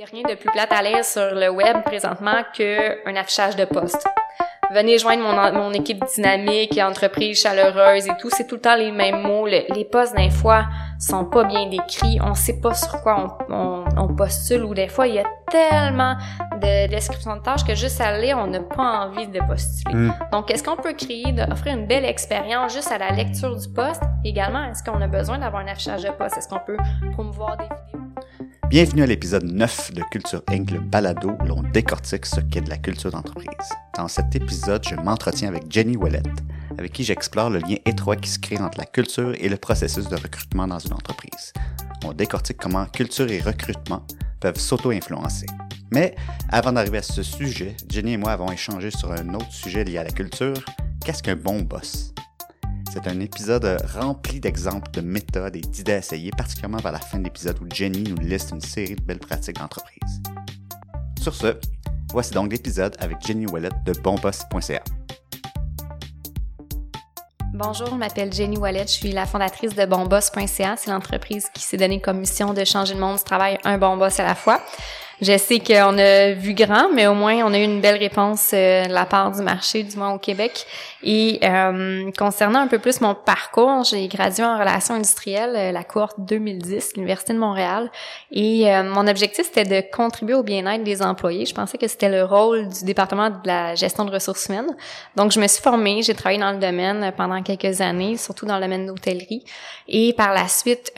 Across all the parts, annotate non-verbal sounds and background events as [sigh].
Il n'y a rien de plus plate à lire sur le web présentement qu'un affichage de poste. Venez joindre mon, mon équipe dynamique et entreprise chaleureuse et tout. C'est tout le temps les mêmes mots. les postes, des fois, sont pas bien décrits. On sait pas sur quoi on, on, postule ou des fois, il y a tellement de descriptions de tâches que juste à lire, on n'a pas envie de postuler. Mm. Donc, est-ce qu'on peut créer, offrir une belle expérience juste à la lecture du poste? Également, est-ce qu'on a besoin d'avoir un affichage de poste? Est-ce qu'on peut promouvoir des vidéos? Bienvenue à l'épisode 9 de Culture Inc., le balado où l'on décortique ce qu'est de la culture d'entreprise. Dans cet épisode, je m'entretiens avec Jenny Ouellette, avec qui j'explore le lien étroit qui se crée entre la culture et le processus de recrutement dans une entreprise. On décortique comment culture et recrutement peuvent s'auto-influencer. Mais avant d'arriver à ce sujet, Jenny et moi avons échangé sur un autre sujet lié à la culture. Qu'est-ce qu'un bon boss? C'est un épisode rempli d'exemples, de méthodes et d'idées essayées, particulièrement vers la fin de l'épisode où Jenny nous liste une série de belles pratiques d'entreprise. Sur ce, voici donc l'épisode avec Jenny Wallet de bonboss.ca. Bonjour, je m'appelle Jenny Wallet, je suis la fondatrice de bonboss.ca. C'est l'entreprise qui s'est donnée comme mission de changer le monde du travail un bon boss à la fois. Je sais qu'on a vu grand, mais au moins on a eu une belle réponse euh, de la part du marché, du moins au Québec. Et euh, concernant un peu plus mon parcours, j'ai gradué en relations industrielles, euh, la cohorte 2010, l'Université de Montréal. Et mon objectif, c'était de contribuer au bien-être des employés. Je pensais que c'était le rôle du département de la gestion de ressources humaines. Donc, je me suis formée, j'ai travaillé dans le domaine pendant quelques années, surtout dans le domaine d'hôtellerie. Et par la suite,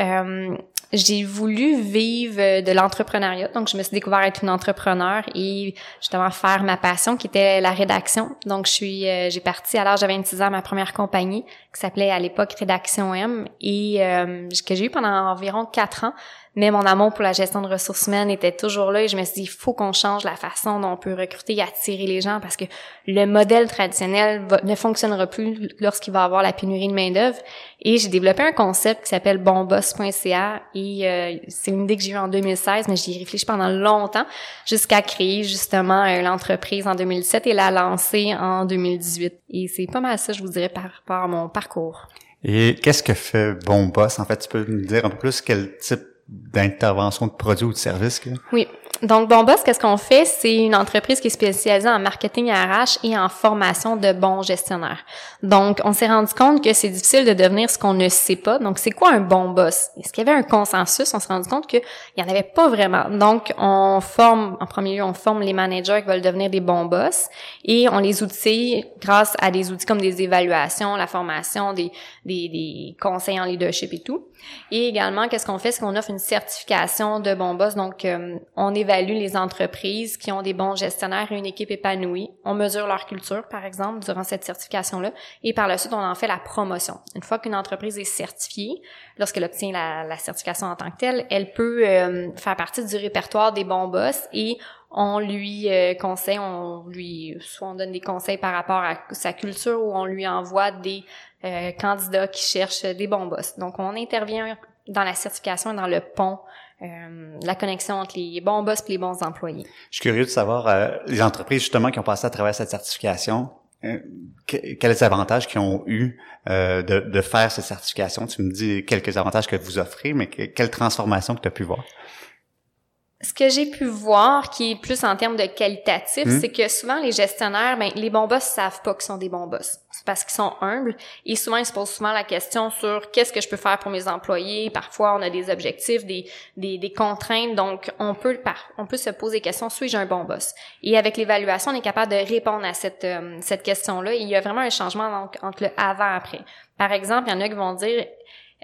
j'ai voulu vivre euh, de l'entrepreneuriat. Donc, je me suis découvert être une entrepreneur et justement faire ma passion qui était la rédaction. Donc, je suis, euh, j'ai parti à l'âge de 26 ans ma première compagnie qui s'appelait à l'époque Rédaction M et euh, que j'ai eu pendant environ quatre ans mais mon amour pour la gestion de ressources humaines était toujours là et je me suis dit, il faut qu'on change la façon dont on peut recruter et attirer les gens parce que le modèle traditionnel ne fonctionnera plus lorsqu'il va avoir la pénurie de main-d'œuvre. Et j'ai développé un concept qui s'appelle bonboss.ca et euh, c'est une idée que j'ai eue en 2016, mais j'y ai réfléchi pendant longtemps jusqu'à créer justement euh, l'entreprise en 2007 et la lancer en 2018. Et c'est pas mal ça, je vous dirais, par rapport à mon parcours. Et qu'est-ce que fait Bon Boss? En fait, tu peux nous dire un peu plus quel type d'intervention de produits ou de services? Oui. Donc, Bonboss, qu'est-ce qu'on fait? C'est une entreprise qui est spécialisée en marketing RH et en formation de bons gestionnaires. Donc, on s'est rendu compte que c'est difficile de devenir ce qu'on ne sait pas. Donc, c'est quoi un bon boss? Est-ce qu'il y avait un consensus? On s'est rendu compte qu'il n'y en avait pas vraiment. Donc, on forme, en premier lieu, on forme les managers qui veulent devenir des bons boss et on les outille grâce à des outils comme des évaluations, la formation, des, des, des conseils en leadership et tout. Et également, qu'est-ce qu'on fait? C'est qu'on offre une certification de bon boss. Donc, euh, on évalue les entreprises qui ont des bons gestionnaires et une équipe épanouie. On mesure leur culture, par exemple, durant cette certification-là. Et par la suite, on en fait la promotion. Une fois qu'une entreprise est certifiée, lorsqu'elle obtient la, certification en tant que telle, elle peut euh, faire partie du répertoire des bons boss et on lui euh, conseille, on lui, soit on donne des conseils par rapport à sa culture ou on lui envoie des euh, candidats qui cherchent des bons boss. Donc, on intervient dans la certification, dans le pont, euh, la connexion entre les bons boss et les bons employés. Je suis curieux de savoir, euh, les entreprises justement qui ont passé à travers cette certification, euh, quels avantages qu'ils ont eu de, de, faire cette certification? Tu me dis quelques avantages que vous offrez, mais quelle transformation que tu as pu voir? Ce que j'ai pu voir, qui est plus en termes de qualitatif, hmm. c'est que souvent les gestionnaires, ben, les bons boss savent pas qu'ils sont des bons boss. C'est parce qu'ils sont humbles. Et souvent, ils se posent souvent la question sur qu'est-ce que je peux faire pour mes employés. Parfois, on a des objectifs, des, des, des contraintes. Donc, on peut, on peut se poser des questions, suis-je un bon boss? Et avec l'évaluation, on est capable de répondre à cette, euh, cette question-là. Il y a vraiment un changement donc, entre le avant-après. Par exemple, il y en a qui vont dire,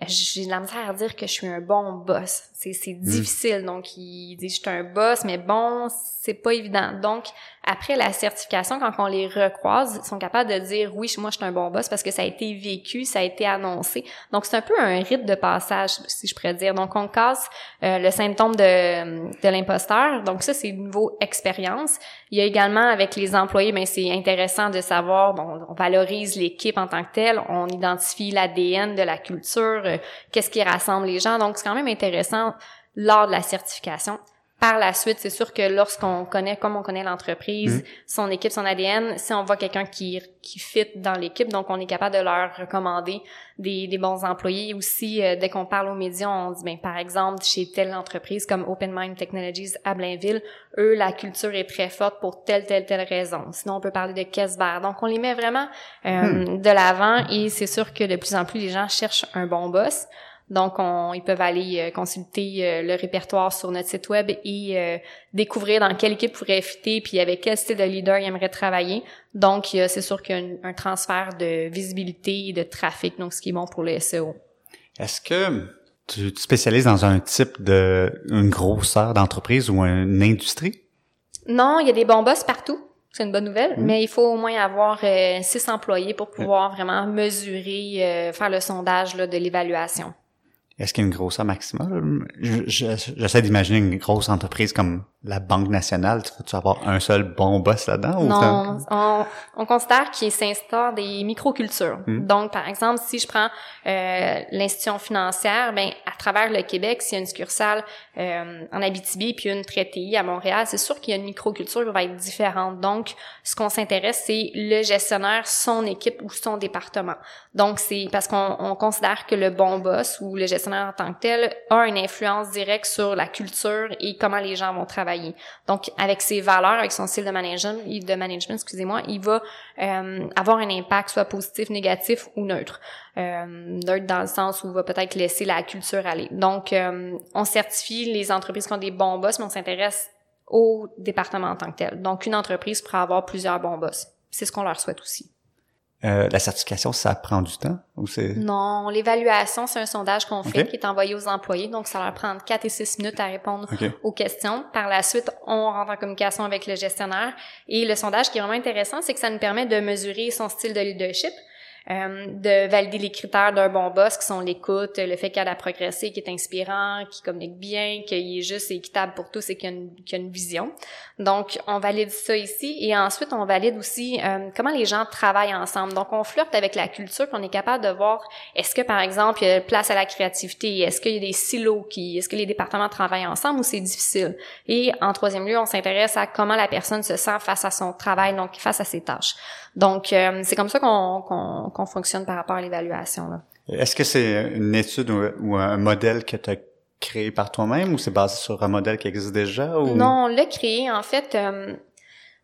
j'ai de la misère à dire que je suis un bon boss. C'est, c'est difficile. Donc, il dit, je suis un boss, mais bon, c'est pas évident. Donc, après la certification, quand on les recroise, ils sont capables de dire, oui, moi, je suis un bon boss parce que ça a été vécu, ça a été annoncé. Donc, c'est un peu un rite de passage, si je pourrais dire. Donc, on casse euh, le symptôme de, de l'imposteur. Donc, ça, c'est niveau expérience. Il y a également, avec les employés, ben c'est intéressant de savoir, bon, on valorise l'équipe en tant que telle, on identifie l'ADN de la culture, euh, qu'est-ce qui rassemble les gens. Donc, c'est quand même intéressant lors de la certification. Par la suite, c'est sûr que lorsqu'on connaît, comme on connaît l'entreprise, Mhm. son équipe, son ADN, si on voit quelqu'un qui, qui fit dans l'équipe, donc on est capable de leur recommander des, des bons employés. Aussi, euh, dès qu'on parle aux médias, on dit, ben, par exemple, chez telle entreprise comme Open Mind Technologies à Blainville, eux, la culture est très forte pour telle, telle, telle raison. Sinon, on peut parler de Kesber. Donc, on les met vraiment euh, de l'avant et c'est sûr que de plus en plus, les gens cherchent un bon boss. Donc, on, ils peuvent aller euh, consulter euh, le répertoire sur notre site web et euh, découvrir dans quelle équipe pourrait fitter, puis avec quel style de leader ils aimeraient travailler. Donc, il y a- c'est sûr qu'il y a un, un transfert de visibilité et de trafic, donc ce qui est bon pour le SEO. Est-ce que tu te spécialises dans un type de, une grosseur d'entreprise ou une industrie? Non, il y a des bons boss partout. C'est une bonne nouvelle, Mhm. mais il faut au moins avoir euh, six employés pour pouvoir vraiment mesurer, euh, faire le sondage là, de l'évaluation. Est-ce qu'il y a une grosseur maximale? Je- je- J'essaie d'imaginer une grosse entreprise comme la Banque nationale. Tu peux-tu avoir un seul bon boss là-dedans? ou Non, on, on considère qu'il s'instaure des microcultures. Mm. Donc, par exemple, si je prends euh, l'institution financière, ben à travers le Québec, s'il y a une succursale euh, en Abitibi puis une traitée à Montréal, c'est sûr qu'il y a une microculture qui va être différente. Donc, ce qu'on s'intéresse, c'est le gestionnaire, son équipe ou son département. Donc, c'est parce qu'on on considère que le bon boss ou le gestionnaire en tant que tel a une influence directe sur la culture et comment les gens vont travailler. Donc, avec ses valeurs, avec son style de management, excusez-moi, il va euh, avoir un impact soit positif, négatif ou neutre. Euh, neutre dans le sens où il va peut-être laisser la culture aller. Donc, euh, on certifie les entreprises qui ont des bons boss, mais on s'intéresse au département en tant que tel. Donc, une entreprise pourrait avoir plusieurs bons boss. C'est ce qu'on leur souhaite aussi. Euh, la certification, ça prend du temps? Ou c'est... Non, l'évaluation, c'est un sondage qu'on fait qui est envoyé aux employés. Donc, ça leur prend 4 et 6 minutes à répondre aux questions. Par la suite, on rentre en communication avec le gestionnaire. Et le sondage qui est vraiment intéressant, c'est que ça nous permet de mesurer son style de leadership, euh, de valider les critères d'un bon boss qui sont l'écoute, le fait qu'il a progressé, qu'il est inspirant, qu'il communique bien, qu'il est juste et équitable pour tous et qu'il qu'il a une vision. Donc, on valide ça ici et ensuite, on valide aussi euh, comment les gens travaillent ensemble. Donc, on flirte avec la culture, puis on est capable de voir est-ce que, par exemple, il y a place à la créativité, est-ce qu'il y a des silos qui, est-ce que les départements travaillent ensemble ou c'est difficile? Et en troisième lieu, on s'intéresse à comment la personne se sent face à son travail, donc face à ses tâches. Donc, euh, c'est comme ça qu'on fonctionne par rapport à l'évaluation. Est-ce que c'est une étude ou, ou un modèle que tu as créé par toi-même ou c'est basé sur un modèle qui existe déjà? Ou... Non, on l'a créé. En fait, euh,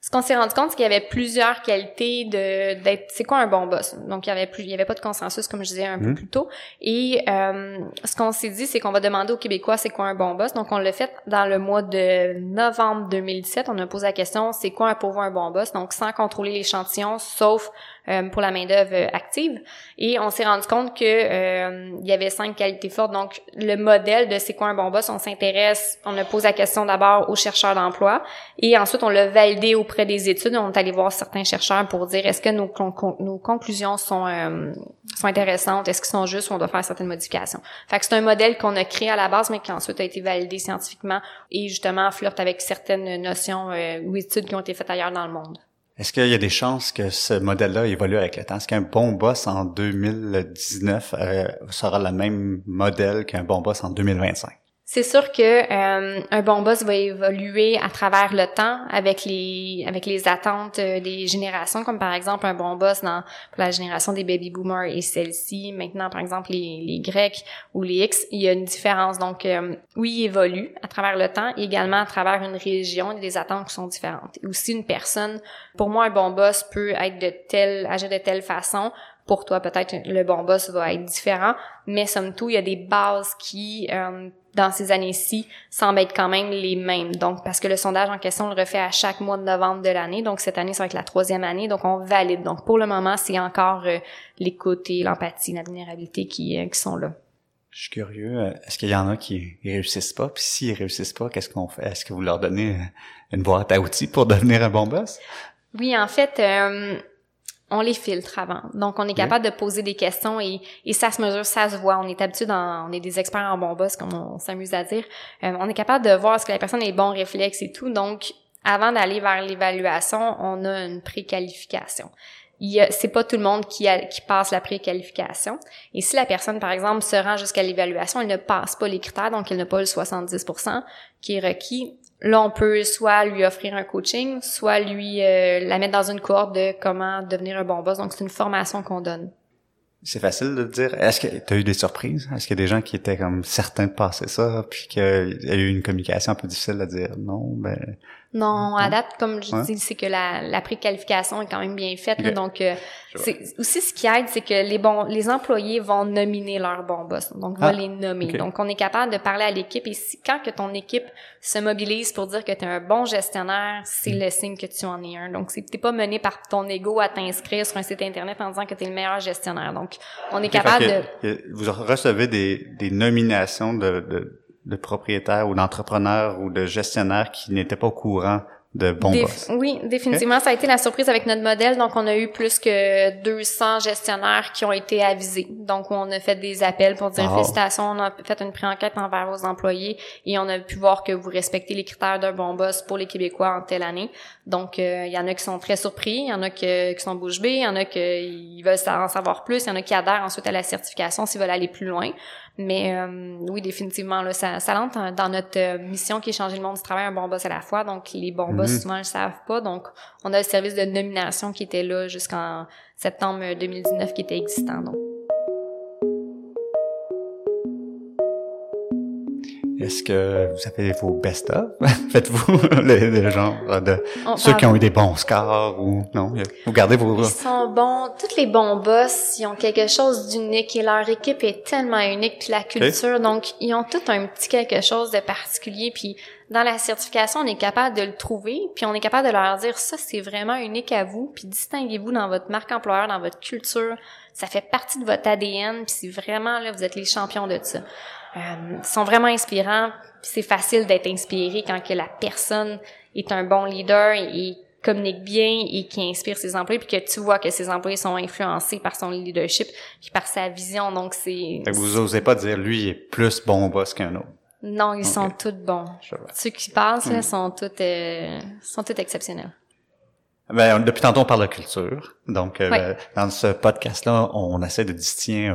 ce qu'on s'est rendu compte, c'est qu'il y avait plusieurs qualités de d'être. C'est quoi un bon boss? Donc il y avait plus, il y avait pas de consensus comme je disais un peu Mhm. plus tôt. Et euh, ce qu'on s'est dit, c'est qu'on va demander aux Québécois c'est quoi un bon boss? Donc on l'a fait dans le mois de novembre 2017. On a posé la question c'est quoi pour vous un bon boss? Donc sans contrôler l'échantillon, sauf euh, pour la main d'œuvre active. Et on s'est rendu compte que euh, il y avait cinq qualités fortes. Donc le modèle de c'est quoi un bon boss, on s'intéresse, on a posé la question d'abord aux chercheurs d'emploi et ensuite on l'a validé auprès des études. On est allé voir certains chercheurs pour dire est-ce que nos, con- con- nos conclusions sont euh, sont intéressantes, est-ce qu'ils sont justes ou on doit faire certaines modifications? Fait c'est un modèle qu'on a créé à la base mais qui ensuite a été validé scientifiquement et justement flirte avec certaines notions euh, ou études qui ont été faites ailleurs dans le monde. Est-ce qu'il y a des chances que ce modèle-là évolue avec le temps? Est-ce qu'un bon boss en 2019 euh, sera le même modèle qu'un bon boss en 2025? C'est sûr que euh, un bon boss va évoluer à travers le temps avec les avec les attentes euh, des générations, comme par exemple un bon boss dans pour la génération des baby boomers et celle-ci. Maintenant, par exemple, les, les Grecs ou les X, il y a une différence. Donc, euh, oui, il évolue à travers le temps, et également à travers une région, il y a des attentes qui sont différentes. Aussi, une personne, pour moi, un bon boss peut être de telle, agir de telle façon. Pour toi, peut-être le bon boss va être différent, mais somme toute, il y a des bases qui euh, dans ces années-ci semblent être quand même les mêmes. Donc, parce que le sondage en question, on le refait à chaque mois de novembre de l'année. Donc, cette année, ça va être la troisième année. Donc, on valide. Donc, pour le moment, c'est encore euh, l'écoute et l'empathie, la vulnérabilité qui, euh, qui sont là. Je suis curieux. euh, Est-ce qu'il y en a qui réussissent pas? Puis s'ils réussissent pas, qu'est-ce qu'on fait? Est-ce que vous leur donnez une boîte à outils pour [laughs] devenir un bon boss? Oui, en fait, euh, on les filtre avant. Donc, on est capable de poser des questions et, et ça se mesure, ça se voit. On est habitué, dans, on est des experts en bon boss, comme on, s'amuse à dire. Euh, on est capable de voir est-ce que la personne a les bons réflexes et tout. Donc, avant d'aller vers l'évaluation, on a une préqualification. C'est pas tout le monde qui, a- qui passe la préqualification. Et si la personne, par exemple, se rend jusqu'à l'évaluation, elle ne passe pas les critères, donc elle n'a pas le 70% qui est requis, là, on peut soit lui offrir un coaching, soit lui euh, la mettre dans une cohorte de comment devenir un bon boss. Donc, c'est une formation qu'on donne. C'est facile de dire. Est-ce que tu eu des surprises? Est-ce qu'il y a des gens qui étaient comme certains de passer ça, puis qu'il y a eu une communication un peu difficile à dire non, ben non, à date, comme je dis, c'est que la, la préqualification est quand même bien faite. donc, euh, c'est aussi ce qui aide, c'est que les bons, les employés vont nominer leur bon boss. Donc, vont ah, les nommer. Donc, on est capable de parler à l'équipe. Et si, quand que ton équipe se mobilise pour dire que tu es un bon gestionnaire, c'est mm. le signe que tu en es un. Donc, t'es pas mené par ton ego à t'inscrire sur un site internet en disant que tu es le meilleur gestionnaire. Donc, on est capable de. Vous recevez des, des nominations de, de de propriétaires ou d'entrepreneurs ou de gestionnaires qui n'étaient pas au courant de bons boss. Oui, définitivement, ça a été la surprise avec notre modèle. Donc, on a eu plus que 200 gestionnaires qui ont été avisés. Donc, on a fait des appels pour dire félicitations, on a fait une pré-enquête envers vos employés et on a pu voir que vous respectez les critères d'un bon boss pour les Québécois en telle année. Donc, euh, il y en a qui sont très surpris, il y en a qui, qui sont bouche bée, il y en a qui veulent en savoir plus, il y en a qui adhèrent ensuite à la certification s'ils veulent aller plus loin. Mais euh, oui, définitivement, là, ça, ça dans notre euh, mission qui est changer le monde du travail un bon boss à la fois. Donc, les bons boss, mhm. souvent, ne le savent pas. Donc, on a le service de nomination qui était là jusqu'en septembre 2019 qui était existant. Donc. Est-ce que vous avez vos best-of? [laughs] Faites-vous [laughs] le, genre de ceux qui ont eu des bons scores ou non? Vous gardez vos... Ils sont bons. Tous les bons boss, ils ont quelque chose d'unique et leur équipe est tellement unique puis la culture. Donc, ils ont tout un petit quelque chose de particulier puis dans la certification, on est capable de le trouver puis on est capable de leur dire ça, c'est vraiment unique à vous puis distinguez-vous dans votre marque employeur, dans votre culture. Ça fait partie de votre ADN puis c'est vraiment, là, vous êtes les champions de ça euh, sont vraiment inspirants. C'est facile d'être inspiré quand que la personne est un bon leader et, communique bien et qui inspire ses employés puis que tu vois que ses employés sont influencés par son leadership puis par sa vision. Donc c'est vous osez pas dire lui il est plus bon boss qu'un autre. Non ils sont tous bons. Ceux qui passent là, hmm. sont tous euh, sont tous exceptionnels. Ben, depuis tantôt on parle de culture. Donc euh, dans ce podcast là on essaie de distiller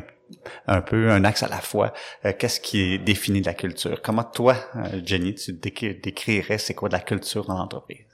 un peu un axe à la fois. Euh, qu'est-ce qui est défini de la culture? Comment toi, euh, Jenny, tu décrirais c'est quoi de la culture dans l'entreprise?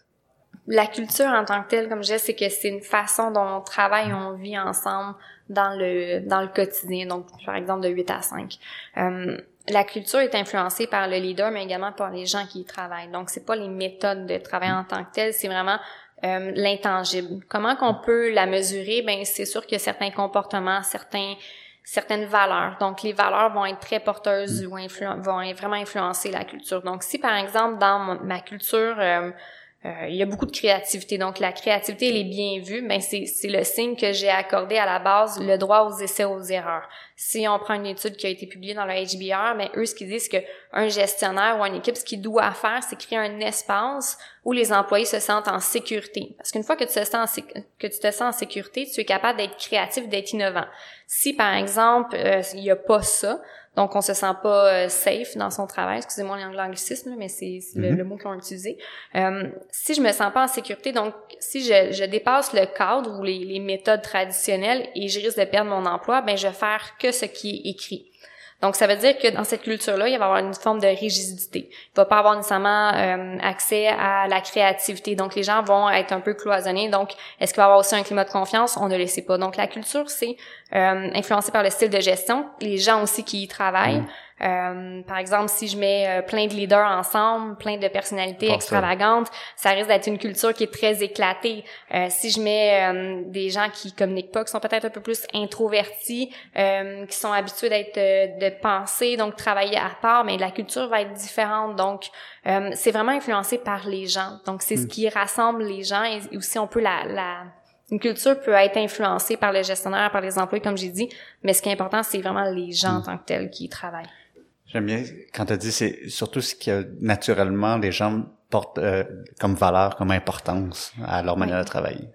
La culture en tant que telle, comme je disais, c'est que c'est une façon dont on travaille, on vit ensemble dans le dans le quotidien. Donc, par exemple, de 8 à 5. Euh, la culture est influencée par le leader, mais également par les gens qui y travaillent. Donc, c'est pas les méthodes de travail en tant que telles, c'est vraiment l'intangible. Comment qu'on peut la mesurer? Ben, c'est sûr que certains comportements, certains certaines valeurs. Donc, les valeurs vont être très porteuses ou vont vraiment influencer la culture. Donc, si par exemple, dans ma culture, euh, euh, il y a beaucoup de créativité. Donc, la créativité, elle est bien vue. Ben, c'est, c'est le signe que j'ai accordé à la base le droit aux essais, aux erreurs. Si on prend une étude qui a été publiée dans le HBR, ben, eux, ce qu'ils disent, c'est qu'un gestionnaire ou une équipe, ce qu'il doit faire, c'est créer un espace où les employés se sentent en sécurité. Parce qu'une fois que tu, te sens que tu te sens en sécurité, tu es capable d'être créatif, d'être innovant. Si, par exemple, euh, il n'y a pas ça, donc, on se sent pas euh, safe dans son travail. Excusez-moi l'anglicisme, mais c'est le, mm-hmm. le, mot qu'on utilisé. Euh, si je me sens pas en sécurité, donc si je, je dépasse le cadre ou les, les, méthodes traditionnelles et je risque de perdre mon emploi, ben je vais faire que ce qui est écrit. Donc, ça veut dire que dans cette culture-là, il va y avoir une forme de rigidité. Il va pas avoir nécessairement euh, accès à la créativité. Donc, les gens vont être un peu cloisonnés. Donc, est-ce qu'il va y avoir aussi un climat de confiance? On ne le sait pas. Donc, la culture, c'est euh, influencé par le style de gestion. Les gens aussi qui y travaillent. Euh, par exemple, si je mets euh, plein de leaders ensemble, plein de personnalités extravagantes, ça risque d'être une culture qui est très éclatée. Euh, si je mets euh, des gens qui communiquent pas, qui sont peut-être un peu plus introvertis, qui sont habitués d'être de penser, donc travailler à part, mais la culture va être différente. Donc, c'est vraiment influencé par les gens. Donc, c'est ce hmm. qui rassemble les gens et aussi on peut la, la une culture peut être influencée par le gestionnaire, par les employés, comme j'ai dit, mais ce qui est important, c'est vraiment les gens en hmm. tant que tels qui y travaillent. J'aime bien quand tu as dit, c'est surtout ce que naturellement les gens portent euh, comme valeur, comme importance à leur manière de travailler.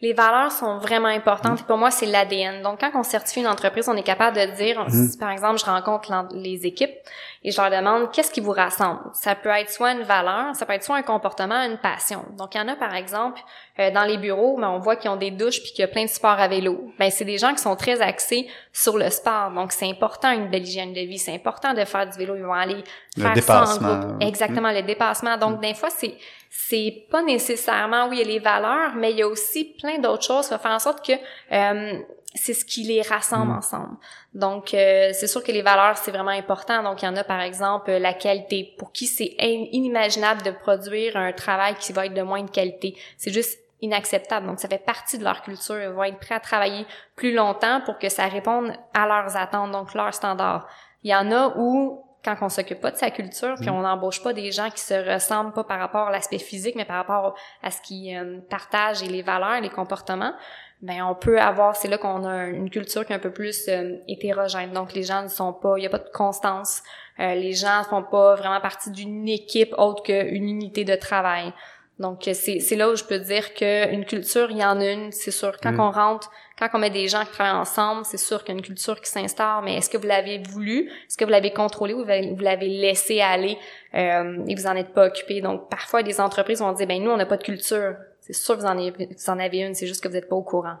Les valeurs sont vraiment importantes. Pour moi, c'est l'ADN. Donc, quand on certifie une entreprise, on est capable de dire, mm-hmm. si, par exemple, je rencontre les équipes et je leur demande qu'est-ce qui vous rassemble? Ça peut être soit une valeur, ça peut être soit un comportement, une passion. Donc, il y en a, par exemple, euh, dans les bureaux, mais on voit qu'ils ont des douches puis qu'il y a plein de sports à vélo. Ben c'est des gens qui sont très axés sur le sport. Donc c'est important une belle hygiène de vie, c'est important de faire du vélo, ils vont aller faire ça en groupe. Exactement, le dépassement. Donc mm. des fois c'est c'est pas nécessairement oui, il y a les valeurs, mais il y a aussi plein d'autres choses qui vont faire en sorte que euh, c'est ce qui les rassemble mm. ensemble. Donc, euh, c'est sûr que les valeurs, c'est vraiment important. Donc, il y en a, par exemple, la qualité. Pour qui c'est inimaginable de produire un travail qui va être de moins de qualité. C'est juste inacceptable. Donc, ça fait partie de leur culture. Ils vont être prêts à travailler plus longtemps pour que ça réponde à leurs attentes, donc leurs standards. Il y en a où quand on s'occupe pas de sa culture, puis mm. on n'embauche pas des gens qui se ressemblent pas par rapport à l'aspect physique, mais par rapport à ce qu'ils euh, partagent et les valeurs, les comportements, ben on peut avoir, c'est là qu'on a une culture qui est un peu plus euh, hétérogène. Donc les gens ne sont pas, il y a pas de constance. Euh, les gens ne font pas vraiment partie d'une équipe autre qu'une unité de travail. Donc c'est c'est là où je peux dire qu'une culture, il y en a une, c'est sûr. Quand mm. on rentre, quand on met des gens qui travaillent ensemble, c'est sûr qu'il y a une culture qui s'instaure. Mais est-ce que vous l'avez voulu? Est-ce que vous l'avez contrôlé ou vous l'avez laissé aller euh, et vous en êtes pas occupé? Donc parfois des entreprises vont dire ben nous on n'a pas de culture. C'est sûr que vous en, avez, vous en avez une, c'est juste que vous n'êtes pas au courant.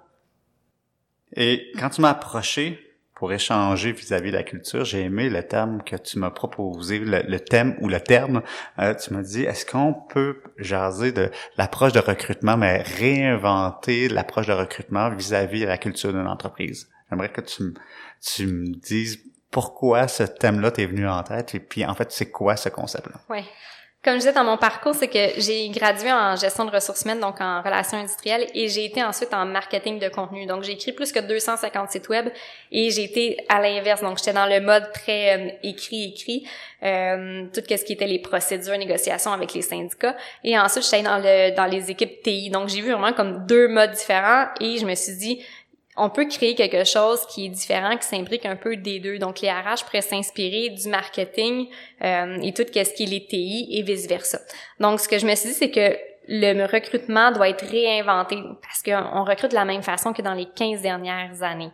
Et quand tu m'as approché pour échanger vis-à-vis de la culture, j'ai aimé le terme que tu m'as proposé, le, thème ou le terme. Euh, tu m'as dit, est-ce qu'on peut jaser de l'approche de recrutement, mais réinventer l'approche de recrutement vis-à-vis de la culture d'une entreprise? J'aimerais que tu, tu me dises pourquoi ce thème-là t'est venu en tête et puis en fait, c'est quoi ce concept-là? Oui. Comme je disais dans mon parcours, c'est que j'ai gradué en gestion de ressources humaines, donc en relations industrielles, et j'ai été ensuite en marketing de contenu. Donc, j'ai écrit plus que 250 sites web et j'ai été à l'inverse. Donc, j'étais dans le mode très euh, écrit, écrit, euh, tout ce qui était les procédures, négociations avec les syndicats. Et ensuite, j'étais dans le dans les équipes TI. Donc, j'ai vu vraiment comme deux modes différents et je me suis dit, on peut créer quelque chose qui est différent, qui s'imbrique un peu des deux. Donc, les RH pourraient s'inspirer du marketing euh, et tout ce qui est les TI et vice-versa. Donc, ce que je me suis dit, c'est que le recrutement doit être réinventé parce qu'on recrute de la même façon que dans les 15 dernières années.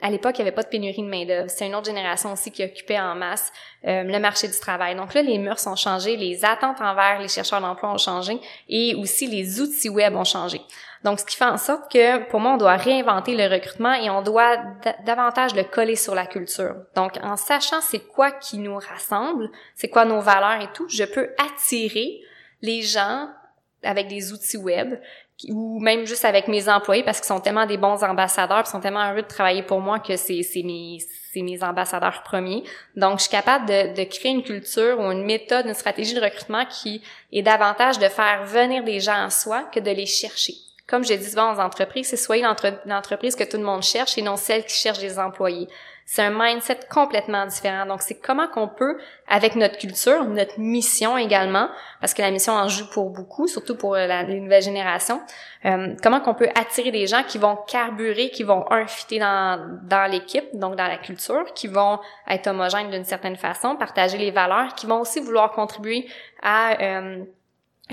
À l'époque, il n'y avait pas de pénurie de main-d'œuvre. C'est une autre génération aussi qui occupait en masse euh, le marché du travail. Donc là, les murs ont changé, les attentes envers les chercheurs d'emploi ont changé et aussi les outils web ont changé. Donc, ce qui fait en sorte que, pour moi, on doit réinventer le recrutement et on doit davantage le coller sur la culture. Donc, en sachant c'est quoi qui nous rassemble, c'est quoi nos valeurs et tout, je peux attirer les gens avec des outils web ou même juste avec mes employés parce qu'ils sont tellement des bons ambassadeurs, ils sont tellement heureux de travailler pour moi que c'est mes c'est mes ambassadeurs premiers. Donc je suis capable de, de créer une culture ou une méthode, une stratégie de recrutement qui est davantage de faire venir des gens en soi que de les chercher comme je dis souvent aux entreprises, c'est soyez l'entreprise que tout le monde cherche et non celle qui cherche des employés. C'est un mindset complètement différent. Donc, c'est comment qu'on peut, avec notre culture, notre mission également, parce que la mission en joue pour beaucoup, surtout pour euh, la, les nouvelles générations, euh, comment qu'on peut attirer des gens qui vont carburer, qui vont un dans, dans l'équipe, donc dans la culture, qui vont être homogènes d'une certaine façon, partager les valeurs, qui vont aussi vouloir contribuer à... Euh,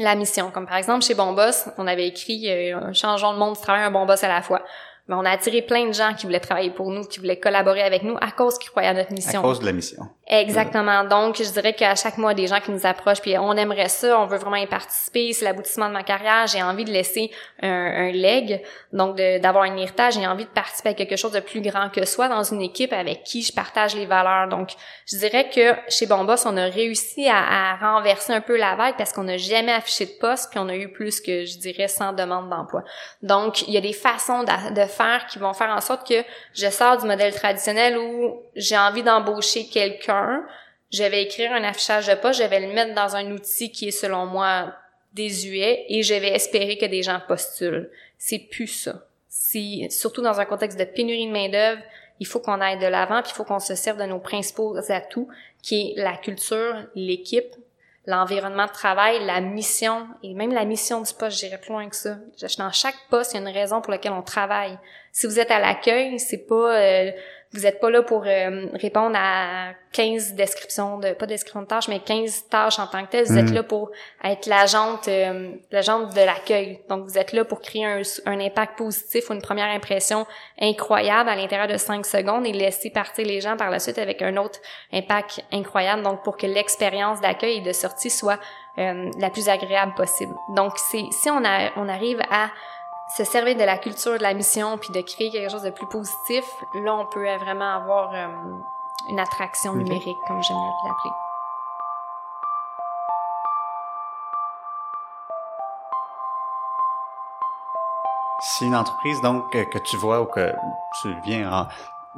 la mission. Comme par exemple, chez Bon Boss, on avait écrit euh, Changeons le monde du travail, un bon boss à la fois mais on a attiré plein de gens qui voulaient travailler pour nous, qui voulaient collaborer avec nous à cause qu'ils croyaient à notre mission. À cause de la mission. Exactement. Donc, je dirais qu'à chaque mois, des gens qui nous approchent, puis on aimerait ça, on veut vraiment y participer, c'est l'aboutissement de ma carrière, j'ai envie de laisser un, un leg, donc d'avoir un héritage, j'ai envie de participer à quelque chose de plus grand que soi dans une équipe avec qui je partage les valeurs. Donc, je dirais que chez Bombos, on a réussi à, à renverser un peu la vague parce qu'on n'a jamais affiché de poste, puis on a eu plus que, je dirais, 100 demandes d'emploi. Donc, il y a des façons de, de qui vont faire en sorte que je sors du modèle traditionnel où j'ai envie d'embaucher quelqu'un, je vais écrire un affichage de poste, je vais le mettre dans un outil qui est selon moi désuet et je vais espérer que des gens postulent. C'est plus ça. Si, surtout dans un contexte de pénurie de main-d'œuvre, il faut qu'on aille de l'avant, puis il faut qu'on se serve de nos principaux atouts, qui est la culture, l'équipe, l'environnement de travail, la mission, et même la mission du poste, j'irais plus loin que ça. Dans chaque poste, il y a une raison pour laquelle on travaille. Si vous êtes à l'accueil, c'est pas euh, vous êtes pas là pour euh, répondre à 15 descriptions de pas descriptions de tâches mais 15 tâches en tant que telles, vous êtes mhm. là pour être l'agente euh, l'agente de l'accueil. Donc vous êtes là pour créer un, un, impact positif ou une première impression incroyable à l'intérieur de 5 secondes et laisser partir les gens par la suite avec un autre impact incroyable donc pour que l'expérience d'accueil et de sortie soit euh, la plus agréable possible. Donc, c'est si on, a, on arrive à se servir de la culture, de la mission, puis de créer quelque chose de plus positif, là, on peut vraiment avoir euh, une attraction numérique, comme j'aime l'appeler. Si une entreprise donc que tu vois ou que tu viens en,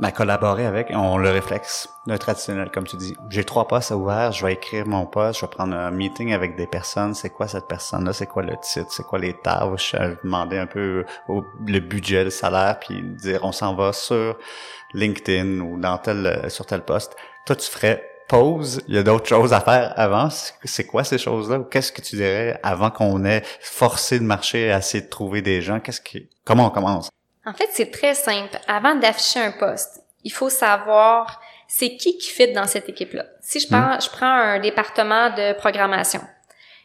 à collaborer avec, on le réflexe, le traditionnel, comme tu dis. J'ai trois postes à ouvrir, je vais écrire mon poste, je vais prendre un meeting avec des personnes, c'est quoi cette personne-là, c'est quoi le titre, c'est quoi les tâches, je vais demander un peu le budget, le salaire, puis dire on s'en va sur LinkedIn ou dans tel, sur tel poste. Toi, tu ferais pause, il y a d'autres choses à faire avant. C'est quoi ces choses-là? Ou qu'est-ce que tu dirais avant qu'on ait forcé le marché à essayer de trouver des gens? Qu'est-ce qui, comment on commence? En fait, c'est très simple. Avant d'afficher un poste, il faut savoir c'est qui qui fit dans cette équipe-là. Si je prends, hmm. je prends un département de programmation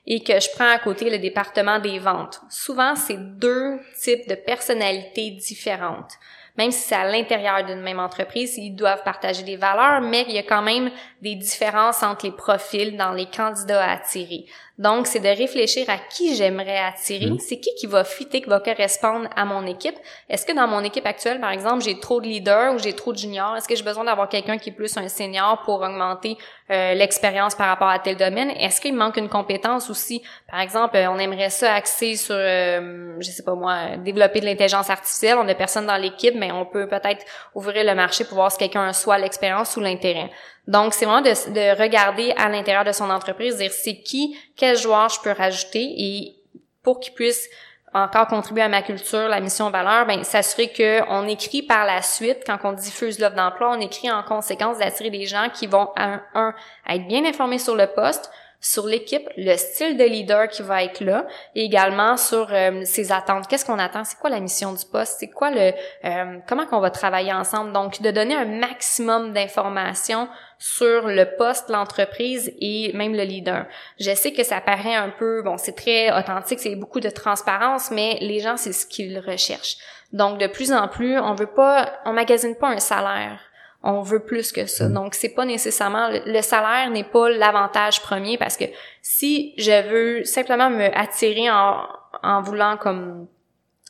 et que je prends à côté le département des ventes, souvent c'est deux types de personnalités différentes. Même si c'est à l'intérieur d'une même entreprise, ils doivent partager des valeurs, mais il y a quand même des différences entre les profils dans les candidats à attirer. Donc, c'est de réfléchir à qui j'aimerais attirer. Mm. C'est qui qui va fitter, qui va correspondre à mon équipe? Est-ce que dans mon équipe actuelle, par exemple, j'ai trop de leaders ou j'ai trop de juniors? Est-ce que j'ai besoin d'avoir quelqu'un qui est plus un senior pour augmenter euh, l'expérience par rapport à tel domaine? Est-ce qu'il manque une compétence aussi? Par exemple, on aimerait ça axer sur, euh, je sais pas moi, développer de l'intelligence artificielle. On a personne dans l'équipe, mais on peut peut-être ouvrir le marché pour voir si quelqu'un a soit l'expérience ou l'intérêt. Donc, c'est vraiment de, de regarder à l'intérieur de son entreprise, dire c'est qui, quel joueur je peux rajouter et pour qu'il puisse encore contribuer à ma culture, la mission valeur, ben s'assurer que on écrit par la suite quand on diffuse l'offre d'emploi, on écrit en conséquence d'attirer des gens qui vont un, un être bien informés sur le poste, sur l'équipe, le style de leader qui va être là, et également sur euh, ses attentes. Qu'est-ce qu'on attend? C'est quoi la mission du poste? C'est quoi le euh, comment qu'on va travailler ensemble? Donc de donner un maximum d'informations sur le poste, l'entreprise et même le leader. Je sais que ça paraît un peu bon, c'est très authentique, c'est beaucoup de transparence, mais les gens c'est ce qu'ils recherchent. Donc de plus en plus, on veut pas, on magasine pas un salaire on veut plus que ça. Mm. Donc c'est pas nécessairement le salaire n'est pas l'avantage premier parce que si je veux simplement me attirer en, en voulant comme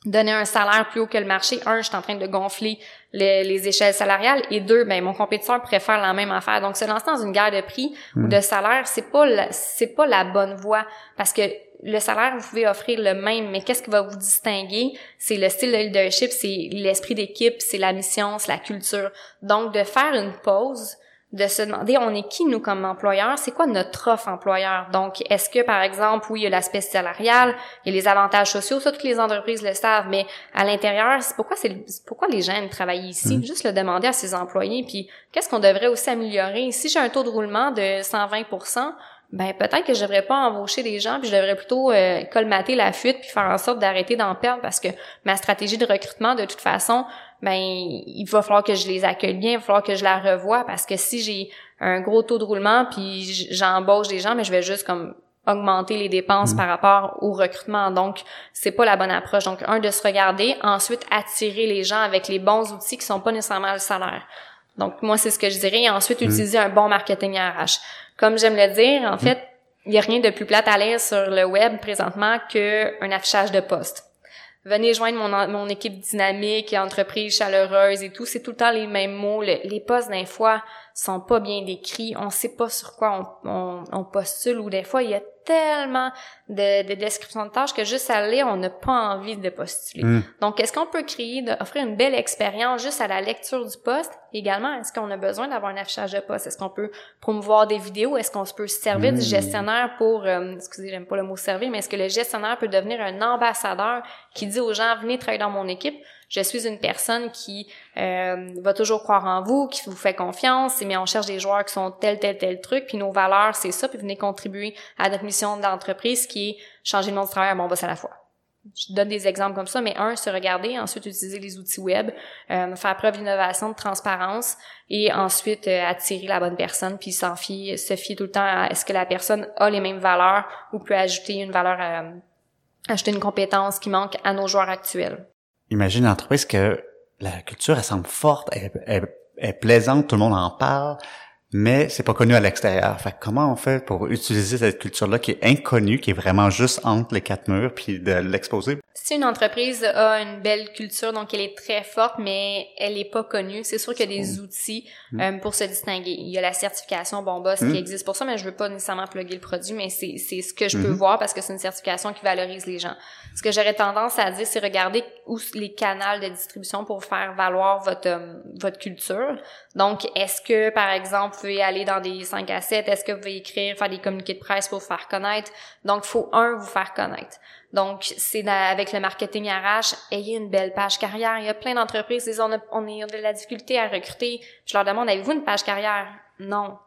donner un salaire plus haut que le marché, un, je suis en train de gonfler les, échelles salariales et deux, ben mon compétiteur préfère la même affaire. Donc se lancer dans une guerre de prix ou mm. de salaire, c'est pas c'est pas la bonne voie parce que le salaire, vous pouvez offrir le même, mais qu'est-ce qui va vous distinguer? C'est le style de leadership, c'est l'esprit d'équipe, c'est la mission, c'est la culture. Donc, de faire une pause, de se demander on est qui nous comme employeur, c'est quoi notre offre employeur? Donc est-ce que par exemple oui il y a l'aspect salarial, il y a les avantages sociaux, ça toutes les entreprises le savent, mais à l'intérieur c'est pourquoi c'est pourquoi les gens aiment travailler ici, mm. juste le demander à ses employés puis qu'est-ce qu'on devrait aussi améliorer? Si j'ai un taux de roulement de 120% ben peut-être que je devrais pas embaucher des gens puis je devrais plutôt euh, colmater la fuite puis faire en sorte d'arrêter d'en perdre parce que ma stratégie de recrutement de toute façon ben il va falloir que je les accueille bien, il va falloir que je la revoie parce que si j'ai un gros taux de roulement puis j'embauche des gens mais je vais juste comme augmenter les dépenses mmh. par rapport au recrutement. Donc, c'est pas la bonne approche. Donc, un, de se regarder. Ensuite, attirer les gens avec les bons outils qui sont pas nécessairement le salaire. Donc, moi, c'est ce que je dirais. Et ensuite, mmh. utiliser un bon marketing RH. Comme j'aime le dire, en mm. fait, il n'y a rien de plus plate à l'aise sur le web présentement qu'un affichage de poste. Venez joindre mon, mon équipe dynamique, entreprise chaleureuse et tout. C'est tout le temps les mêmes mots. les postes, d'un fois, sont pas bien décrits. On sait pas sur quoi on, on, on postule ou des fois, il y a tellement de, de descriptions de tâches que juste à lire, on n'a pas envie de postuler. Hmm. Donc, est-ce qu'on peut créer, offrir une belle expérience juste à la lecture du poste? Également, est-ce qu'on a besoin d'avoir un affichage de poste? Est-ce qu'on peut promouvoir des vidéos? Est-ce qu'on peut se servir du hmm. gestionnaire pour, euh, excusez, j'aime pas le mot servir, mais est-ce que le gestionnaire peut devenir un ambassadeur qui dit aux gens, venez travailler dans mon équipe? Je suis une personne qui euh, va toujours croire en vous, qui vous fait confiance, mais on cherche des joueurs qui sont tel, tel, tel truc, puis nos valeurs, c'est ça, puis venez contribuer à notre mission d'entreprise qui est changer le monde du travail à mon boss à la fois. Je donne des exemples comme ça, mais un, se regarder, ensuite utiliser les outils web, euh, faire preuve d'innovation, de transparence, et ensuite euh, attirer la bonne personne, puis s'en fier, se fier tout le temps à est-ce que la personne a les mêmes valeurs ou peut ajouter une valeur, euh, ajouter une compétence qui manque à nos joueurs actuels imagine une entreprise que la culture, elle semble forte, elle, est plaisante, tout le monde en parle, mais c'est pas connu à l'extérieur. Fait comment on fait pour utiliser cette culture-là qui est inconnue, qui est vraiment juste entre les quatre murs, puis de l'exposer? Si une entreprise a une belle culture, donc elle est très forte, mais elle est pas connue, c'est sûr qu'il y a des outils mm. euh, pour se distinguer. Il y a la certification mm. qui existe pour ça, mais je veux pas nécessairement plugger le produit, mais c'est ce que je peux voir parce que c'est une certification qui valorise les gens. Ce que j'aurais tendance à dire, c'est regarder où les canaux de distribution pour faire valoir votre euh, votre culture. Donc, est-ce que, par exemple, pouvez aller dans des 5 à 7? Est-ce que vous pouvez écrire, faire des communiqués de presse pour vous faire connaître? Donc, faut, un, vous faire connaître. Donc, c'est avec le marketing RH, ayez une belle page carrière. Il y a plein d'entreprises on a, on a de la difficulté à recruter. Je leur demande, avez-vous une page carrière? Non.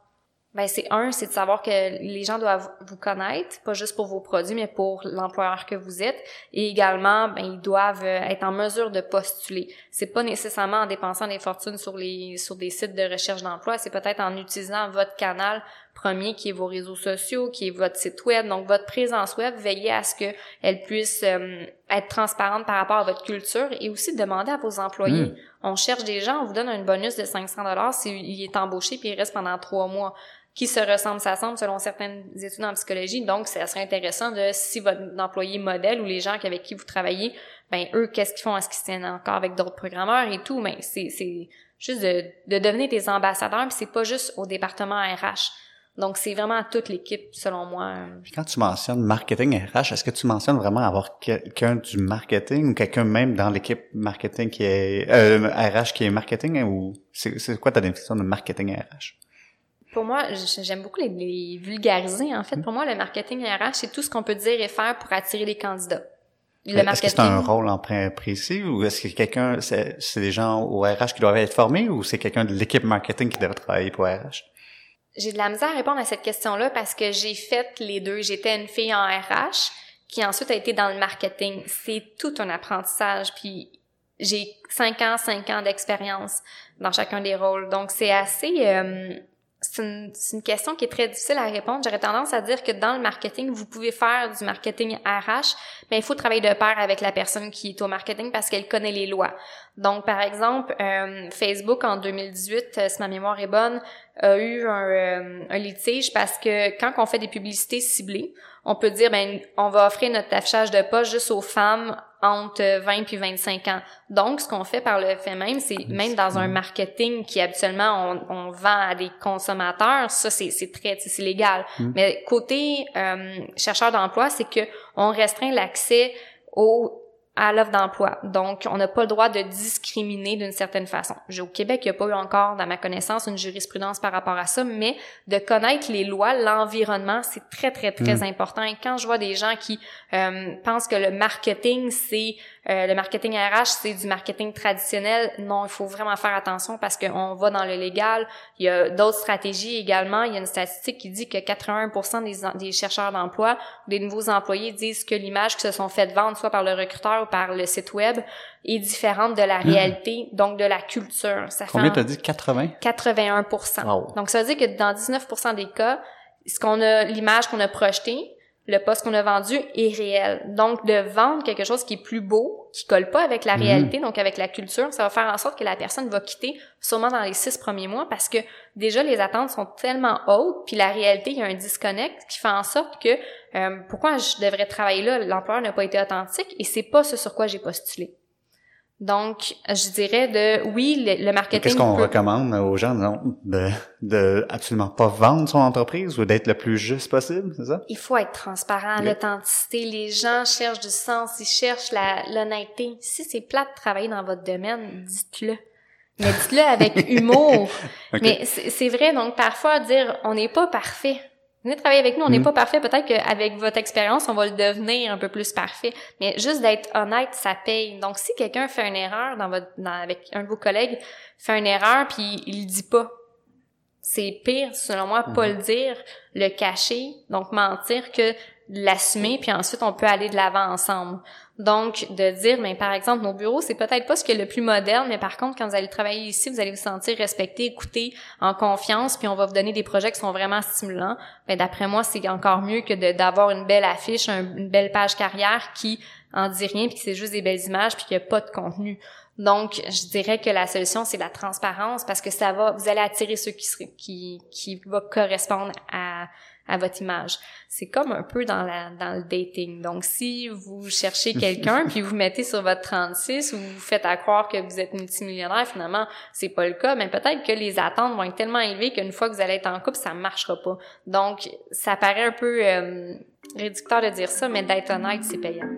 Ben c'est un, c'est de savoir que les gens doivent vous connaître, pas juste pour vos produits, mais pour l'employeur que vous êtes. Et également, ben ils doivent euh, être en mesure de postuler. C'est pas nécessairement en dépensant des fortunes sur les sur des sites de recherche d'emploi, c'est peut-être en utilisant votre canal premier qui est vos réseaux sociaux, qui est votre site web, donc votre présence web, veillez à ce que elle puisse euh, être transparente par rapport à votre culture et aussi demander à vos employés. Hmm. On cherche des gens, on vous donne un bonus de 500 dollars s'il est embauché puis il reste pendant trois mois qui se ressemble s'assemble selon certaines études en psychologie. Donc, ça serait intéressant de, si votre employé modèle ou les gens avec qui vous travaillez, ben eux, qu'est-ce qu'ils font? Est-ce qu'ils tiennent encore avec d'autres programmeurs et tout? Mais ben, c'est, juste de, de devenir des ambassadeurs, puis c'est pas juste au département RH. Donc, c'est vraiment à toute l'équipe, selon moi. quand tu mentionnes marketing RH, est-ce que tu mentionnes vraiment avoir quelqu'un du marketing ou quelqu'un même dans l'équipe marketing qui est euh, RH qui est marketing ou c'est quoi ta définition de marketing RH? Pour moi, j'aime beaucoup les, vulgariser. En fait, mm. pour moi, le marketing RH, c'est tout ce qu'on peut dire et faire pour attirer les candidats. Le est-ce que c'est un rôle en précis ou est-ce que quelqu'un, c'est, des gens au RH qui doivent être formés ou c'est quelqu'un de l'équipe marketing qui doit travailler pour RH? J'ai de la misère à répondre à cette question-là parce que j'ai fait les deux. J'étais une fille en RH qui ensuite a été dans le marketing. C'est tout un apprentissage. Puis j'ai cinq ans, cinq ans d'expérience dans chacun des rôles. Donc c'est assez euh, c'est une, question qui est très difficile à répondre. J'aurais tendance à dire que dans le marketing, vous pouvez faire du marketing RH, mais il faut travailler de pair avec la personne qui est au marketing parce qu'elle connaît les lois. Donc, par exemple, euh, Facebook en 2018, euh, si ma mémoire est bonne, a eu un, euh, un, litige parce que quand on fait des publicités ciblées, on peut dire ben on va offrir notre affichage de poste juste aux femmes entre 20 puis 25 ans. Donc, ce qu'on fait par le fait même, c'est même dans un marketing qui habituellement on, on vend à des consommateurs, ça c'est c'est très c'est légal. Mm. Mais côté euh, chercheur d'emploi, c'est que on restreint l'accès aux à l'offre d'emploi. Donc, on n'a pas le droit de discriminer d'une certaine façon. Au Québec, il n'y a pas eu encore, dans ma connaissance, une jurisprudence par rapport à ça, mais de connaître les lois, l'environnement, c'est très, très, très mm. important. Et quand je vois des gens qui euh, pensent que le marketing, c'est euh, le marketing RH, c'est du marketing traditionnel. Non, il faut vraiment faire attention parce qu'on va dans le légal. Il y a d'autres stratégies également. Il y a une statistique qui dit que 81% des, des chercheurs d'emploi des nouveaux employés disent que l'image qui se sont faites vendre, soit par le recruteur ou par le site web, est différente de la hmm. réalité, donc de la culture. Ça Combien t'as dit? 80? 81%. Donc, ça veut dire que dans 19% des cas, ce qu'on a, l'image qu'on a projetée, le poste qu'on a vendu est réel. Donc, de vendre quelque chose qui est plus beau, qui colle pas avec la mhm. réalité, donc avec la culture, ça va faire en sorte que la personne va quitter sûrement dans les six premiers mois parce que déjà les attentes sont tellement hautes, puis la réalité, il y a un disconnect qui fait en sorte que euh, pourquoi je devrais travailler là, l'employeur n'a pas été authentique et c'est pas ce sur quoi j'ai postulé. Donc, je dirais de oui, le, marketing. Qu'est-ce qu'on recommande aux gens non, de, de absolument pas vendre son entreprise ou d'être le plus juste possible, c'est ça? Il faut être transparent, l'authenticité. Les gens cherchent du sens, ils cherchent l'honnêteté. Si c'est plat de travailler dans votre domaine, dites-le. Mais dites-le avec [laughs] humour. Mais c'est vrai, donc parfois dire on n'est pas parfait. Venez travailler avec nous, on n'est mm. pas parfait. Peut-être qu'avec votre expérience, on va le devenir un peu plus parfait. Mais juste d'être honnête, ça paye. Donc, si quelqu'un fait une erreur dans votre, avec un de vos collègues, fait une erreur puis il le dit pas, c'est pire, selon moi, pas mm. le dire, le cacher, donc mentir que l'assumer puis ensuite on peut aller de l'avant ensemble. Donc, de dire, mais par exemple, nos bureaux, c'est peut-être pas ce qui est le plus moderne, mais par contre, quand vous allez travailler ici, vous allez vous sentir respecté, écouté, en confiance, puis on va vous donner des projets qui sont vraiment stimulants. Mais ben, d'après moi, c'est encore mieux que d'avoir une belle affiche, une belle page carrière qui en dit rien, puis que c'est juste des belles images, puis qu'il n'y a pas de contenu. Donc, je dirais que la solution, c'est la transparence parce que ça va, vous allez attirer ceux qui, qui, qui va correspondre à, à votre image. C'est comme un peu dans la dans le dating. Donc si vous cherchez quelqu'un puis vous mettez sur votre 36 ou vous faites à croire que vous êtes multimillionnaire, finalement, c'est pas le cas, mais peut-être que les attentes vont être tellement élevées qu'une fois que vous allez être en couple, ça marchera pas. Donc ça paraît un peu euh, réducteur de dire ça, mais d'être honnête, c'est payant.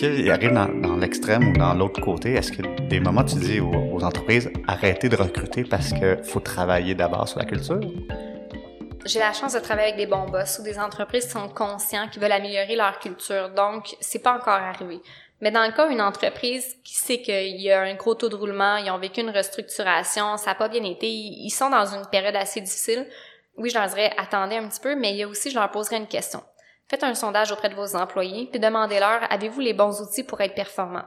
Est-ce qu'il arrive dans, l'extrême ou dans l'autre côté? Est-ce que des moments tu dis aux, entreprises arrêtez de recruter parce qu'il faut travailler d'abord sur la culture? J'ai la chance de travailler avec des bons boss ou des entreprises qui sont conscients, qui veulent améliorer leur culture. Donc, c'est pas encore arrivé. Mais dans le cas d'une entreprise qui sait qu'il y a un gros taux de roulement, ils ont vécu une restructuration, ça n'a pas bien été, ils sont dans une période assez difficile, oui, je leur dirais attendez un petit peu, mais il y a aussi, je leur poserai une question. Faites un sondage auprès de vos employés, puis demandez-leur avez-vous les bons outils pour être performant?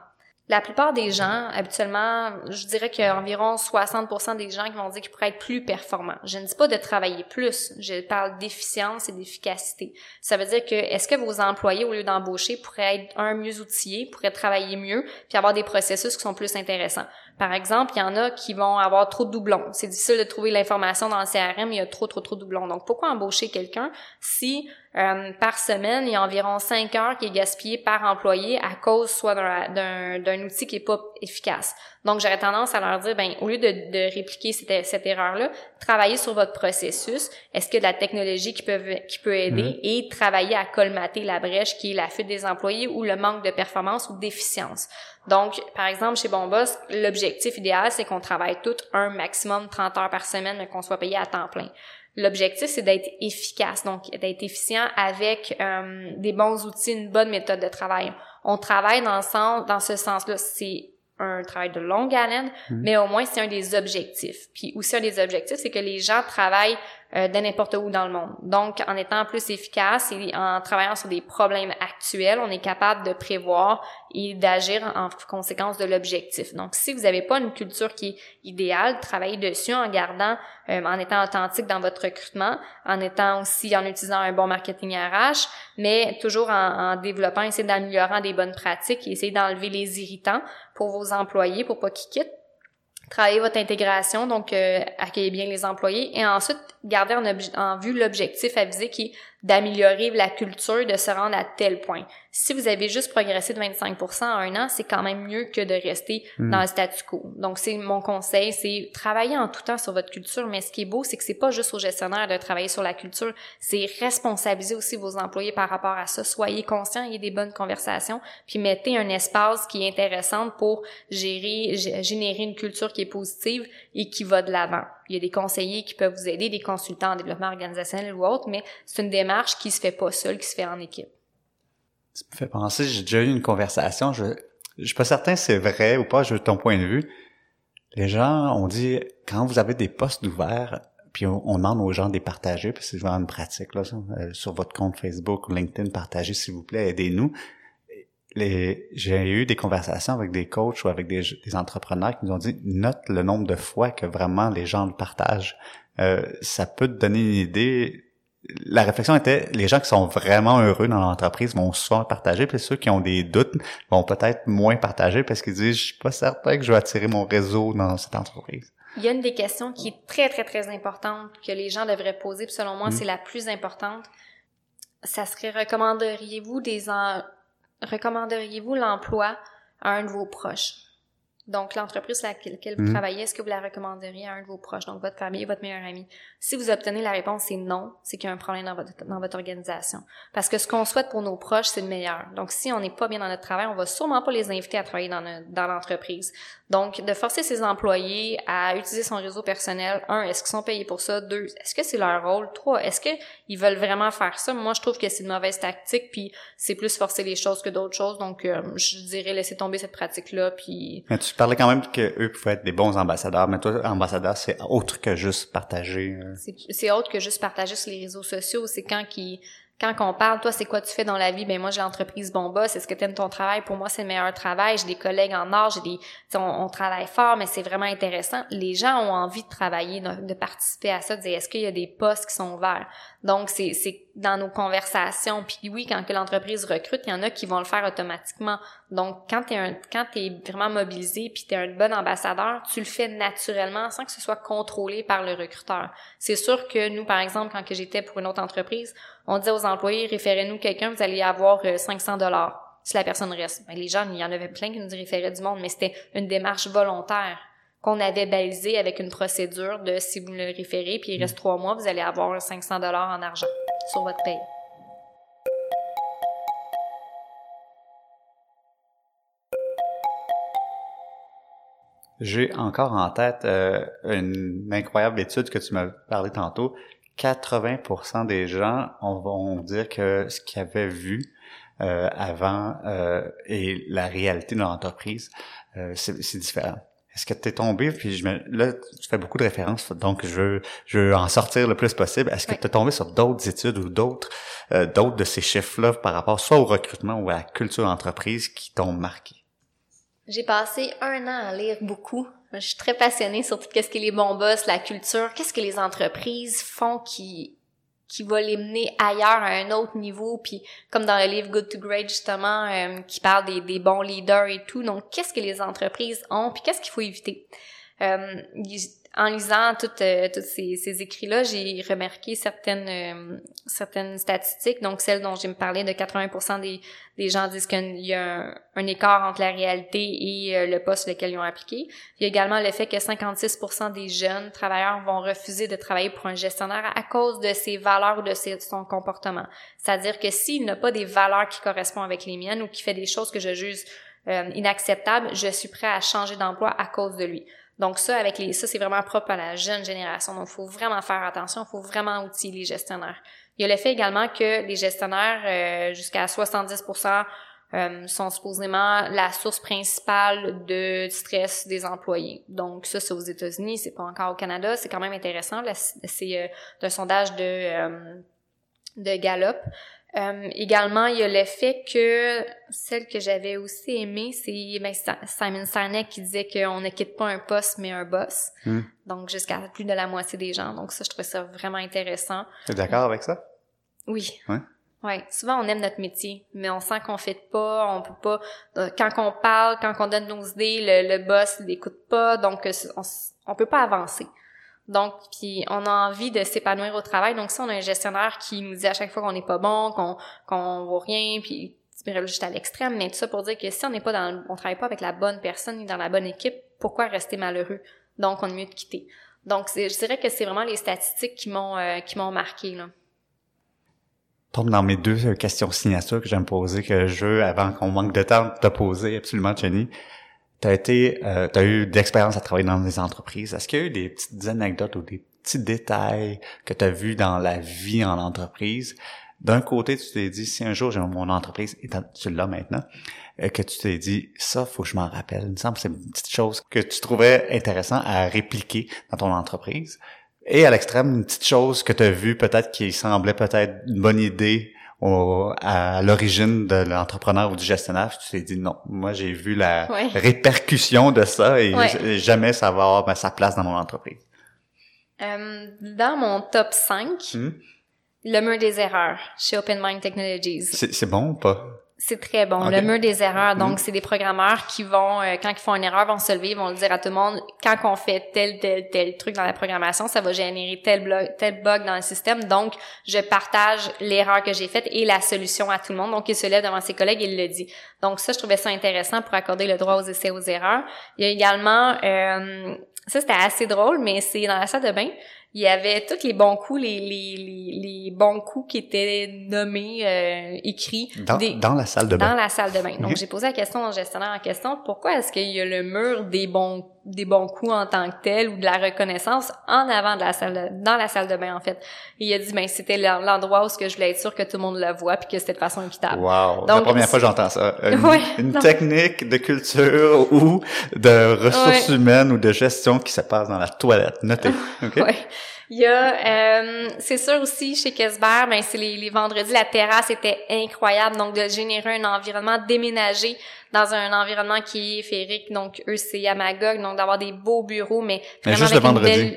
La plupart des gens, habituellement, je dirais qu'il y a environ 60% des gens qui vont dire qu'ils pourraient être plus performants. Je ne dis pas de travailler plus, je parle d'efficience et d'efficacité. Ça veut dire que est-ce que vos employés, au lieu d'embaucher, pourraient être un mieux outillés, pourraient travailler mieux, puis avoir des processus qui sont plus intéressants? Par exemple, il y en a qui vont avoir trop de doublons. C'est difficile de trouver l'information dans le CRM, il y a trop, trop, trop de doublons. Donc, pourquoi embaucher quelqu'un si euh, par semaine, il y a environ 5 heures qui est gaspillé par employé à cause soit d'un outil qui est pas efficace? Donc, j'aurais tendance à leur dire, ben, au lieu de, de répliquer cette, cette erreur-là, travaillez sur votre processus. Est-ce que de la technologie qui peut, qui peut aider? Mm-hmm. et travailler à colmater la brèche qui est la fuite des employés ou le manque de performance ou d'efficience. Donc, par exemple, chez Bonboss, l'objectif idéal, c'est qu'on travaille tout un maximum 30 heures par semaine, mais qu'on soit payé à temps plein. L'objectif, c'est d'être efficace, donc d'être efficient avec euh, des bons outils, une bonne méthode de travail. On travaille dans, le sens, dans ce sens-là. C'est un travail de longue haleine, mmh. mais au moins c'est un des objectifs. Puis aussi un des objectifs, c'est que les gens travaillent euh, de n'importe où dans le monde. Donc, en étant plus efficace et en travaillant sur des problèmes actuels, on est capable de prévoir et d'agir en conséquence de l'objectif. Donc, si vous n'avez pas une culture qui est idéale, travaillez dessus en gardant, euh, en étant authentique dans votre recrutement, en étant aussi en utilisant un bon marketing RH, mais toujours en, en développant, essayer d'améliorer des bonnes pratiques et essayer d'enlever les irritants pour vos employés pour pas qu'ils quittent travailler votre intégration, donc euh, accueillir bien les employés, et ensuite garder en, en vue l'objectif à viser qui est d'améliorer la culture, de se rendre à tel point. Si vous avez juste progressé de 25% en un an, c'est quand même mieux que de rester hmm. dans le statu quo. Donc, c'est mon conseil, c'est travailler en tout temps sur votre culture, mais ce qui est beau, c'est que c'est pas juste aux gestionnaires de travailler sur la culture, c'est responsabiliser aussi vos employés par rapport à ça. Soyez conscients, ayez des bonnes conversations, puis mettez un espace qui est intéressant pour gérer, générer une culture qui est positive et qui va de l'avant. Il y a des conseillers qui peuvent vous aider, des consultants en développement organisationnel ou autre, mais c'est une démarche qui se fait pas seule, qui se fait en équipe. Ça me fait penser, j'ai déjà eu une conversation, je, je suis pas certain si c'est vrai ou pas, je veux ton point de vue. Les gens ont dit, quand vous avez des postes ouverts, puis on, demande aux gens de les partager, puis c'est vraiment une pratique, là, euh, sur votre compte Facebook ou LinkedIn, partagez s'il vous plaît, aidez-nous j'ai eu des conversations avec des coachs ou avec des, entrepreneurs qui nous ont dit note le nombre de fois que vraiment les gens le partagent. Euh, ça peut te donner une idée. La réflexion était les gens qui sont vraiment heureux dans l'entreprise vont souvent partager, puis ceux qui ont des doutes vont peut-être moins partager parce qu'ils disent je suis pas certain que je vais attirer mon réseau dans cette entreprise. Il y a une des questions qui est très très très importante que les gens devraient poser, puis selon moi mm. c'est la plus importante. Ça serait recommanderiez-vous des en recommanderiez-vous l'emploi à un de vos proches? Donc, l'entreprise sur laquelle vous mhm. travaillez, est-ce que vous la recommanderiez à un de vos proches, donc votre famille, votre meilleur ami? Si vous obtenez la réponse c'est non, c'est qu'il y a un problème dans votre, dans votre organisation. Parce que ce qu'on souhaite pour nos proches, c'est le meilleur. Donc, si on n'est pas bien dans notre travail, on va sûrement pas les inviter à travailler dans, dans l'entreprise. Donc, de forcer ses employés à utiliser son réseau personnel, un, est-ce qu'ils sont payés pour ça? Deux, est-ce que c'est leur rôle? Trois, est-ce qu'ils veulent vraiment faire ça? Moi, je trouve que c'est une mauvaise tactique, puis c'est plus forcer les choses que d'autres choses. Donc, euh, je dirais laisser tomber cette pratique-là, puis... Mais tu parlais quand même qu'eux pouvaient être des bons ambassadeurs, mais toi, ambassadeur, c'est autre que juste partager. Euh. C'est autre que juste partager sur les réseaux sociaux. C'est quand qui quand on parle, toi, c'est quoi tu fais dans la vie? Ben moi, j'ai l'entreprise Bon Boss. Est-ce que tu aimes ton travail? Pour moi, c'est le meilleur travail. J'ai des collègues en or, j'ai des, on, on, travaille fort, mais c'est vraiment intéressant. Les gens ont envie de travailler, de, participer à ça, de dire est-ce qu'il y a des postes qui sont ouverts? Donc, c'est, c'est dans nos conversations. Puis oui, quand l'entreprise recrute, il y en a qui vont le faire automatiquement. Donc, quand tu es, vraiment mobilisé puis tu es un bon ambassadeur, tu le fais naturellement sans que ce soit contrôlé par le recruteur. C'est sûr que nous, par exemple, quand que j'étais pour une autre entreprise, on disait aux employés, référez-nous quelqu'un, vous allez avoir 500 euh, dollars si la personne reste. Ben, les gens, il y en avait plein qui nous référaient du monde, mais c'était une démarche volontaire qu'on avait balisée avec une procédure de si vous le référez, puis il reste trois mois, vous allez avoir 500 dollars en argent sur votre paye. J'ai encore en tête euh, une incroyable étude que tu m'as parlé tantôt. 80% des gens vont dire que ce qu'ils avaient vu euh, avant euh, et la réalité de l'entreprise, c'est différent. Est-ce que tu es tombé, puis je me, là, tu fais beaucoup de références, donc je veux, je veux en sortir le plus possible. Est-ce que tu es tombé sur d'autres études ou d'autres euh, d'autres de ces chiffres-là par rapport soit au recrutement ou à la culture d'entreprise qui t'ont marqué? J'ai passé un an à lire beaucoup. Je suis très passionnée sur tout ce que les bons boss, la culture, qu'est-ce que les entreprises font qui qui va les mener ailleurs à un autre niveau? Puis comme dans le livre Good to Great justement euh, qui parle des, des, bons leaders et tout. Donc qu'est-ce que les entreprises ont? Puis qu'est-ce qu'il faut éviter? Euh, en lisant toutes euh, tous ces, ces écrits-là, j'ai remarqué certaines euh, statistiques. Donc celles dont j'ai me parlé de 80% des, des gens disent qu'il y a un, écart entre la réalité et euh, le poste lequel ils ont appliqué. Il y a également le fait que 56% des jeunes travailleurs vont refuser de travailler pour un gestionnaire à cause de ses valeurs ou de son comportement. C'est-à-dire que s'il n'a pas des valeurs qui correspondent avec les miennes ou qui fait des choses que je juge inacceptables, je suis prêt à changer d'emploi à cause de lui. Donc ça, avec les, ça c'est vraiment propre à la jeune génération. Donc il faut vraiment faire attention, il faut vraiment outiller les gestionnaires. Il y a le fait également que les gestionnaires, euh, jusqu'à 70%, euh, sont supposément la source principale de stress des employés. Donc ça, c'est aux États-Unis, c'est pas encore au Canada. C'est quand même intéressant. C'est euh, un sondage de de Gallup. Euh, également, il y a le fait que celle que j'avais aussi aimée, c'est ben, Simon Sinek qui disait qu'on ne quitte pas un poste mais un boss. Hmm. Donc jusqu'à plus de la moitié des gens. Donc ça, je trouvais ça vraiment intéressant. Tu es d'accord avec ça? Oui. Ouais. Ouais, souvent on aime notre métier, mais on sent qu'on fait pas, on peut pas. Euh, quand on parle, quand on donne nos idées, le, le boss l'écoute pas, donc euh, on, on peut pas avancer. Donc, puis on a envie de s'épanouir au travail. Donc, si on a un gestionnaire qui nous dit à chaque fois qu'on n'est pas bon, qu'on qu'on vaut rien, puis juste à l'extrême, mais tout ça pour dire que si on n'est pas dans, on travaille pas avec la bonne personne ni dans la bonne équipe, pourquoi rester malheureux? Donc, on est mieux de quitter. Donc, je dirais que c'est vraiment les statistiques qui m'ont euh, qui m'ont marqué là. Tombe dans mes deux questions signatures que j'aime poser que je veux avant qu'on manque de temps de poser absolument, Jenny tu as été, euh, eu d'expérience à travailler dans des entreprises. Est-ce qu'il y a eu des petites anecdotes ou des petits détails que tu as vus dans la vie en entreprise? D'un côté, tu t'es dit, si un jour j'ai mon entreprise, et tu l'as maintenant, euh, que tu t'es dit, ça, faut que je m'en rappelle. Il me semble que c'est une petite chose que tu trouvais intéressant à répliquer dans ton entreprise. Et à l'extrême, une petite chose que tu as vue peut-être qui semblait peut-être une bonne idée à l'origine de l'entrepreneur ou du gestionnaire, tu t'es dit non, moi j'ai vu la répercussion de ça et jamais ça va avoir sa place dans mon entreprise. Euh, dans mon top 5, hmm? le mur des erreurs chez Open Mind Technologies. C'est bon ou pas? C'est très bon. Le mur des erreurs, donc mm. c'est des programmeurs qui vont, euh, quand ils font une erreur, vont se lever, vont le dire à tout le monde, quand on fait tel, tel, tel truc dans la programmation, ça va générer tel, blog, tel bug dans le système. Donc, je partage l'erreur que j'ai faite et la solution à tout le monde. Donc, il se lève devant ses collègues et il le dit. Donc, ça, je trouvais ça intéressant pour accorder le droit aux essais aux erreurs. Il y a également, euh, ça c'était assez drôle, mais c'est dans la salle de bain il y avait tous les bons coups, les, les, les, bons coups qui étaient nommés, euh, écrits. Dans, dans, la salle de bain. Dans la salle de bain. Donc, j'ai posé la question au gestionnaire en question, pourquoi est-ce qu'il y a le mur des bons des bons coups en tant que tel ou de la reconnaissance en avant de la salle de, dans la salle de bain en fait. Et il a dit ben c'était l'endroit où ce que je voulais être sûr que tout le monde le voit puis que c'était de façon équitable. Wow, Donc, la première fois j'entends ça. [laughs] Une, technique de culture ou de ressources humaines ou de gestion qui se passe dans la toilette. Notez. [laughs] OK? Il y a, euh, c'est sûr aussi chez Kesber, ben c'est les, les, vendredis, la terrasse était incroyable, donc de générer un environnement déménagé dans un environnement qui est féerique, donc eux c'est Yamagog, donc d'avoir des beaux bureaux, mais vraiment juste le vendredi.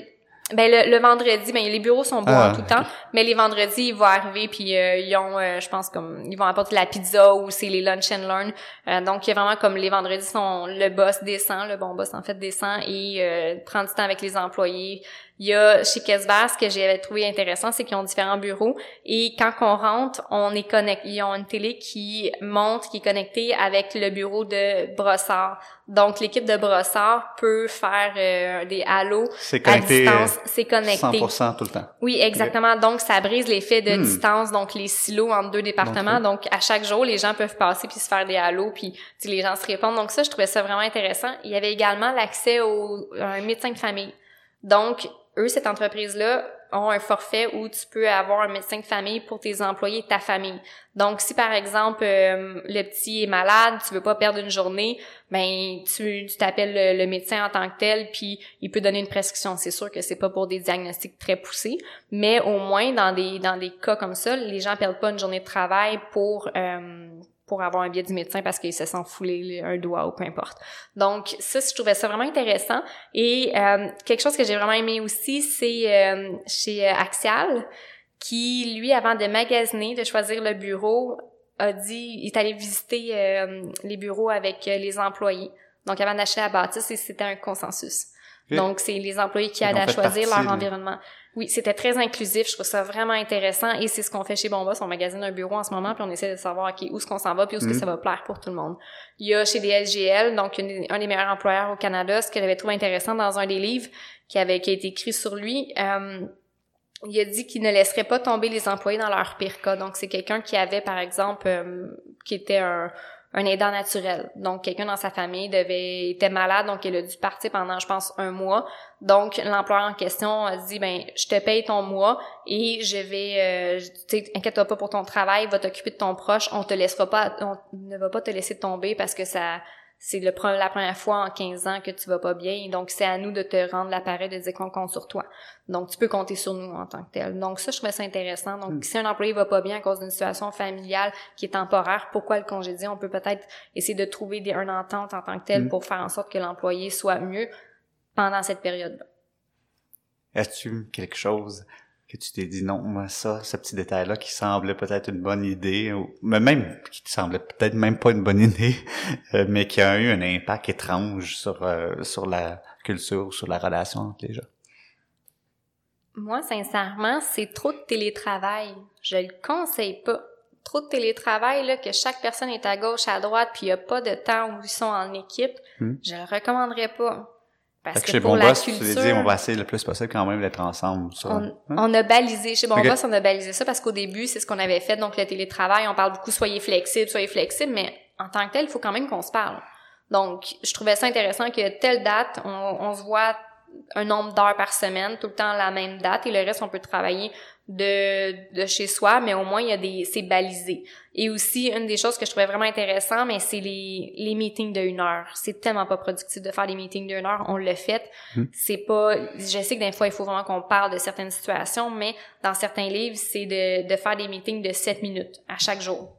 Ben le, le vendredi, ben les bureaux sont beaux Ah, en tout temps, mais les vendredis ils vont arriver puis euh, ils ont, euh, je pense comme ils vont apporter la pizza ou c'est les lunch and learn. Euh, donc il y a vraiment comme les vendredis sont le boss descend, le bon boss en fait descend et euh, prend du temps avec les employés. Il y a chez Kesbar, ce que j'avais trouvé intéressant, c'est qu'ils ont différents bureaux et quand on rentre, on est connecté. Ils ont une télé qui monte, qui est connectée avec le bureau de Brossard. Donc l'équipe de Brossard peut faire euh, des halos C'est à connecté euh, distance, c'est connecté. 100% tout le temps. Oui, exactement. Donc, ça brise l'effet de Hmm. distance, donc les silos entre deux départements. Donc, à chaque jour, les gens peuvent passer puis se faire des halos, puis les gens se répondent. Donc, ça, je trouvais ça vraiment intéressant. Il y avait également l'accès au un médecin de famille. Donc, eux, cette entreprise-là, ont un forfait où tu peux avoir un médecin de famille pour tes employés et ta famille. Donc, si par exemple euh, le petit est malade, tu veux pas perdre une journée, ben tu t'appelles le, le médecin en tant que tel, puis il peut donner une prescription. C'est sûr que c'est pas pour des diagnostics très poussés, mais au moins dans des dans des cas comme ça, les gens perdent pas une journée de travail pour euh, pour avoir un billet du médecin parce qu'ils se sentent foulés un doigt ou peu importe. Donc ça, je trouvais ça vraiment intéressant. Et euh, quelque chose que j'ai vraiment aimé aussi, c'est euh, chez euh, Axial, qui lui, avant de magasiner, de choisir le bureau, a dit, il est allé visiter euh, les bureaux avec euh, les employés. Donc avant d'acheter la bâtisse, c'était un consensus. Donc c'est les employés qui ont à choisir partie leur environnement. Oui, c'était très inclusif. Je trouve ça vraiment intéressant et c'est ce qu'on fait chez Bombas. On magasine un bureau en ce moment puis on essaie de savoir où est-ce qu'on s'en va puis où est-ce que Mhm. ça va plaire pour tout le monde. Il y a chez DSGL, donc une- un des meilleurs employeurs au Canada, ce que j'avais trouvé intéressant dans un des livres qui avait qui a été écrit sur lui. euh, il a dit qu'il ne laisserait pas tomber les employés dans leur pire cas. Donc, c'est quelqu'un qui avait, par exemple, euh, qui était un, un aidant naturel. Donc, quelqu'un dans sa famille devait était malade, donc il a dû partir pendant, je pense, un mois. Donc, l'employeur en question a dit, ben, je te paye ton mois et je vais, euh, inquiète-toi pas pour ton travail, va t'occuper de ton proche, on te laissera pas, on ne va pas te laisser tomber parce que ça, c'est la première fois en 15 ans que tu vas pas bien. Donc, c'est à nous de te rendre l'appareil de dire qu'on compte sur toi. Donc, tu peux compter sur nous en tant que tel. Donc, ça, je trouvais ça intéressant. Donc, Mm. si un employé va pas bien à cause d'une situation familiale qui est temporaire, pourquoi le congédier? On peut peut-être essayer de trouver des, une entente en tant que tel Mm. pour faire en sorte que l'employé soit mieux pendant cette période-là. As-tu quelque chose que tu t'es dit non, moi, ça, ce petit détail-là qui semblait peut-être une bonne idée, ou mais même qui te semblait peut-être même pas une bonne idée, [laughs] euh, mais qui a eu un impact étrange sur euh, sur la culture, sur la relation entre les gens. Moi, sincèrement, c'est trop de télétravail. Je le conseille pas. Trop de télétravail, là, que chaque personne est à gauche, à droite, puis il y a pas de temps où ils sont en équipe. Hmm. Je le recommanderais pas. Parce que que chez pour Bon la Boss, culture, on va essayer le plus possible quand même d'être ensemble. On, Hein? on a balisé. Chez Bon Ok. Boss, on a balisé ça parce qu'au début, c'est ce qu'on avait fait. Donc, le télétravail, on parle beaucoup soyez flexible, soyez flexible, mais en tant que tel, il faut quand même qu'on se parle. Donc, je trouvais ça intéressant que telle date, on, on se voit un nombre d'heures par semaine, tout le temps la même date, et le reste, on peut travailler de, de chez soi, mais au moins, il y a des, c'est balisé. Et aussi, une des choses que je trouvais vraiment intéressant, mais c'est les, les meetings de une heure. C'est tellement pas productif de faire des meetings d'une heure. On l'a fait. Hmm. C'est pas, je sais que des fois, il faut vraiment qu'on parle de certaines situations, mais dans certains livres, c'est de, de faire des meetings de 7 minutes à chaque jour.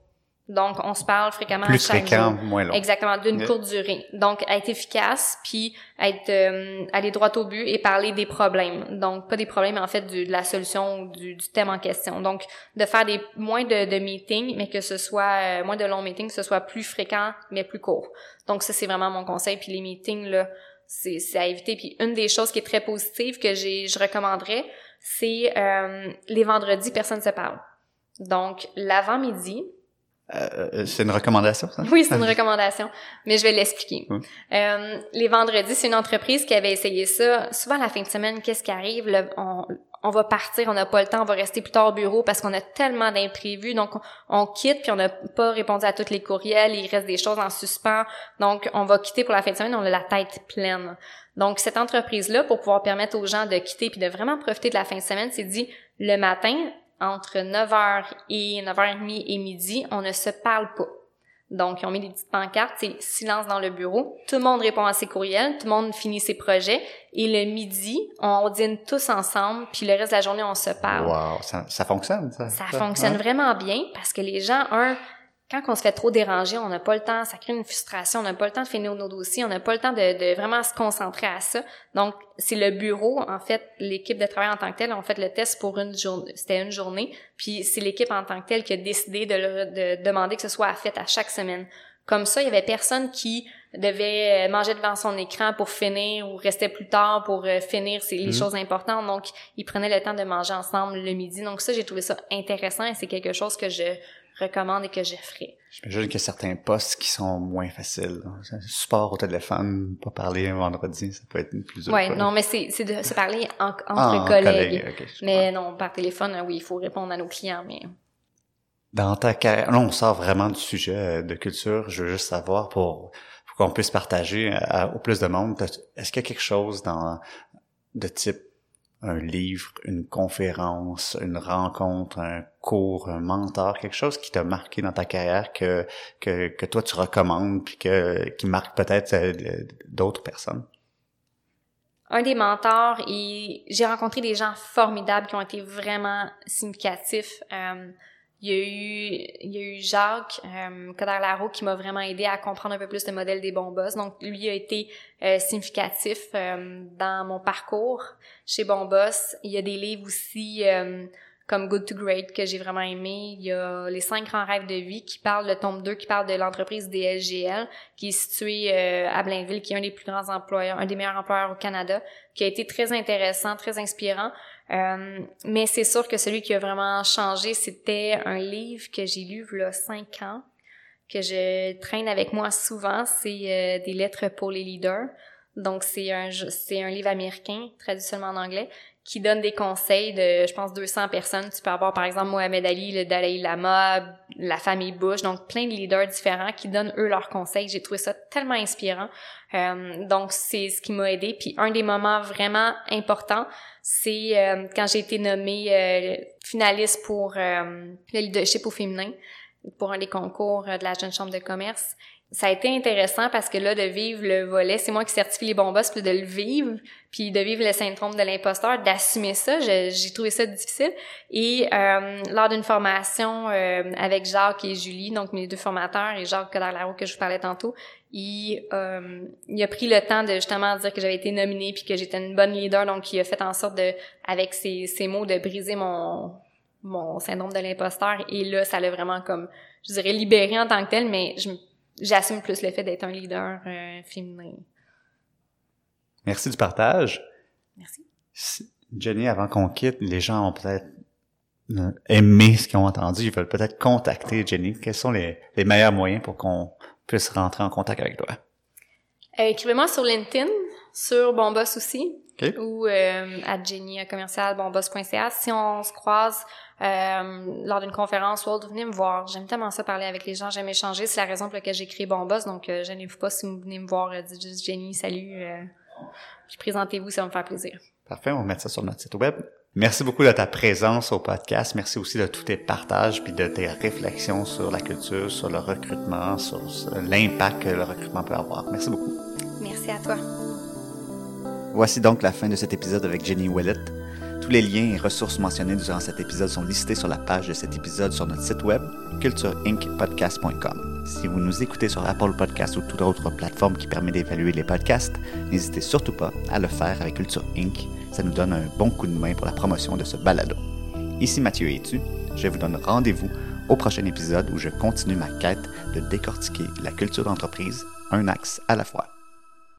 Donc, on se parle fréquemment Plus à chaque fréquent, jour. moins long. Exactement, d'une courte durée. Donc, être efficace, puis être euh, aller droit au but et parler des problèmes. Donc, pas des problèmes, mais en fait, du- de la solution ou du, du thème en question. Donc, de faire des moins de, de meetings, mais que ce soit euh, moins de longs meetings, que ce soit plus fréquent, mais plus court. Donc, ça, c'est vraiment mon conseil. Puis les meetings, là, c'est c'est à éviter. Puis une des choses qui est très positive que j'ai je recommanderais, c'est euh, les vendredis, personne ne se parle. Donc, l'avant-midi, Euh, euh, c'est une recommandation, ça? oui, c'est une recommandation, mais je vais l'expliquer. Oui. Euh, les vendredis, c'est une entreprise qui avait essayé ça. Souvent, à la fin de semaine, qu'est-ce qui arrive? Le- on, on va partir, on n'a pas le temps, on va rester plus tard au bureau parce qu'on a tellement d'imprévus. Donc, on, on quitte, puis on n'a pas répondu à tous les courriels, il reste des choses en suspens. Donc, on va quitter pour la fin de semaine, on a la tête pleine. Donc, cette entreprise-là, pour pouvoir permettre aux gens de quitter puis de vraiment profiter de la fin de semaine, c'est dit, le matin, entre 9h et 9h30 et midi, on ne se parle pas. Donc, ils ont mis des petites pancartes, c'est silence dans le bureau. Tout le monde répond à ses courriels, tout le monde finit ses projets. Et le midi, on dîne tous ensemble, puis le reste de la journée, on se parle. Wow, ça, ça fonctionne, ça? Ça fonctionne vraiment bien parce que les gens, un, quand on se fait trop déranger, on n'a pas le temps, ça crée une frustration, on n'a pas le temps de finir nos dossiers, on n'a pas le temps de, de, vraiment se concentrer à ça. Donc, c'est le bureau, en fait, l'équipe de travail en tant que telle, on fait le test pour une journée, c'était une journée, puis c'est l'équipe en tant que telle qui a décidé de, de demander que ce soit fait à chaque semaine. Comme ça, il y avait personne qui devait manger devant son écran pour finir ou restait plus tard pour euh, finir c'est les mhm. choses importantes. Donc, ils prenaient le temps de manger ensemble le midi. Donc ça, j'ai trouvé ça intéressant et c'est quelque chose que je recommande et que je ferai. J'imagine qu'il y a certains postes qui sont moins faciles. Support au téléphone, pas parler un vendredi, ça peut être plus. Ouais, non, mais c'est c'est de se parler entre ah, collègues. mais non, par téléphone, oui, il faut répondre à nos clients, mais dans ta carrière, là, on sort vraiment du sujet de culture. Je veux juste savoir pour, pour qu'on puisse partager au plus de monde. Est-ce qu'il y a quelque chose dans de type un livre, une conférence, une rencontre, un cours, un mentor, quelque chose qui t'a marqué dans ta carrière que, que, que toi tu recommandes puis que, qui marque peut-être euh, d'autres personnes? Un des mentors, j'ai rencontré des gens formidables qui ont été vraiment significatifs. Euh, il y a eu, il y a eu Jacques euh, Coder-Laro qui m'a vraiment aidé à comprendre un peu plus le modèle des bons boss. Donc, lui a été euh, significatif euh, dans mon parcours chez Bon Boss. Il y a des livres aussi euh, comme Good to Great que j'ai vraiment aimé. Il y a Les cinq grands rêves de vie qui parle, de tome 2, qui parle de l'entreprise DSGL, qui est située à Blainville, qui est un des plus grands employeurs, un des meilleurs employeurs au Canada, qui a été très intéressant, très inspirant. Euh, mais c'est sûr que celui qui a vraiment changé, c'était un livre que j'ai lu il y a cinq ans, que je traîne avec moi souvent. C'est euh, des lettres pour les leaders. Donc c'est un c'est un livre américain traduit seulement en anglais qui donne des conseils de je pense 200 personnes. Tu peux avoir par exemple Mohamed Ali, le Dalai Lama, la famille Bush, donc plein de leaders différents qui donnent eux leurs conseils. J'ai trouvé ça tellement inspirant. Euh, donc c'est ce qui m'a aidé. Puis un des moments vraiment importants, c'est euh, quand j'ai été nommée euh, finaliste pour le leadership au féminin pour un des concours de la jeune chambre de commerce ça a été intéressant parce que là, de vivre le volet, c'est moi qui certifie les bons boss, puis de le vivre, puis de vivre le syndrome de l'imposteur, d'assumer ça, j'ai trouvé ça difficile. Et euh, lors d'une formation euh, avec Jacques et Julie, donc mes deux formateurs, et Jacques Coderlaro que je vous parlais tantôt, il, euh, il a pris le temps de justement dire que j'avais été nominée puis que j'étais une bonne leader, donc il a fait en sorte de, avec ses, ses mots, de briser mon mon syndrome de l'imposteur. Et là, ça l'a vraiment comme, je dirais, libéré en tant que tel, mais je j'assume plus le fait d'être un leader euh, féminin. Merci du partage. Merci. Jenny, avant qu'on quitte, les gens ont peut-être euh, aimé ce qu'ils ont entendu. Ils veulent peut-être contacter Jenny. Quels sont les, les meilleurs moyens pour qu'on puisse rentrer en contact avec toi? Euh, écrivez-moi sur LinkedIn, sur Bonboss aussi, ou euh, à Jenny commercial bonboss.ca. Si on se croise euh, lors d'une conférence ou autre, venez me voir. J'aime tellement ça parler avec les gens, j'aime échanger. C'est la raison pour laquelle j'ai créé Bon Boss, donc euh, gênez-vous pas si vous venez me voir, euh, dites juste Jenny, salut, euh, puis présentez-vous, ça va me faire plaisir. Parfait, on va mettre ça sur notre site web. Merci beaucoup de ta présence au podcast. Merci aussi de tous tes partages puis de tes réflexions sur la culture, sur le recrutement, sur l'impact que le recrutement peut avoir. Merci beaucoup. Merci à toi. Voici donc la fin de cet épisode avec Jenny Willett. Tous les liens et ressources mentionnés durant cet épisode sont listés sur la page de cet épisode sur notre site web cultureincpodcast.com. Si vous nous écoutez sur Apple Podcast ou toute autre plateforme qui permet d'évaluer les podcasts, n'hésitez surtout pas à le faire avec Culture Inc. Ça nous donne un bon coup de main pour la promotion de ce balado. Ici Mathieu tu je vous donne rendez-vous au prochain épisode où je continue ma quête de décortiquer la culture d'entreprise un axe à la fois.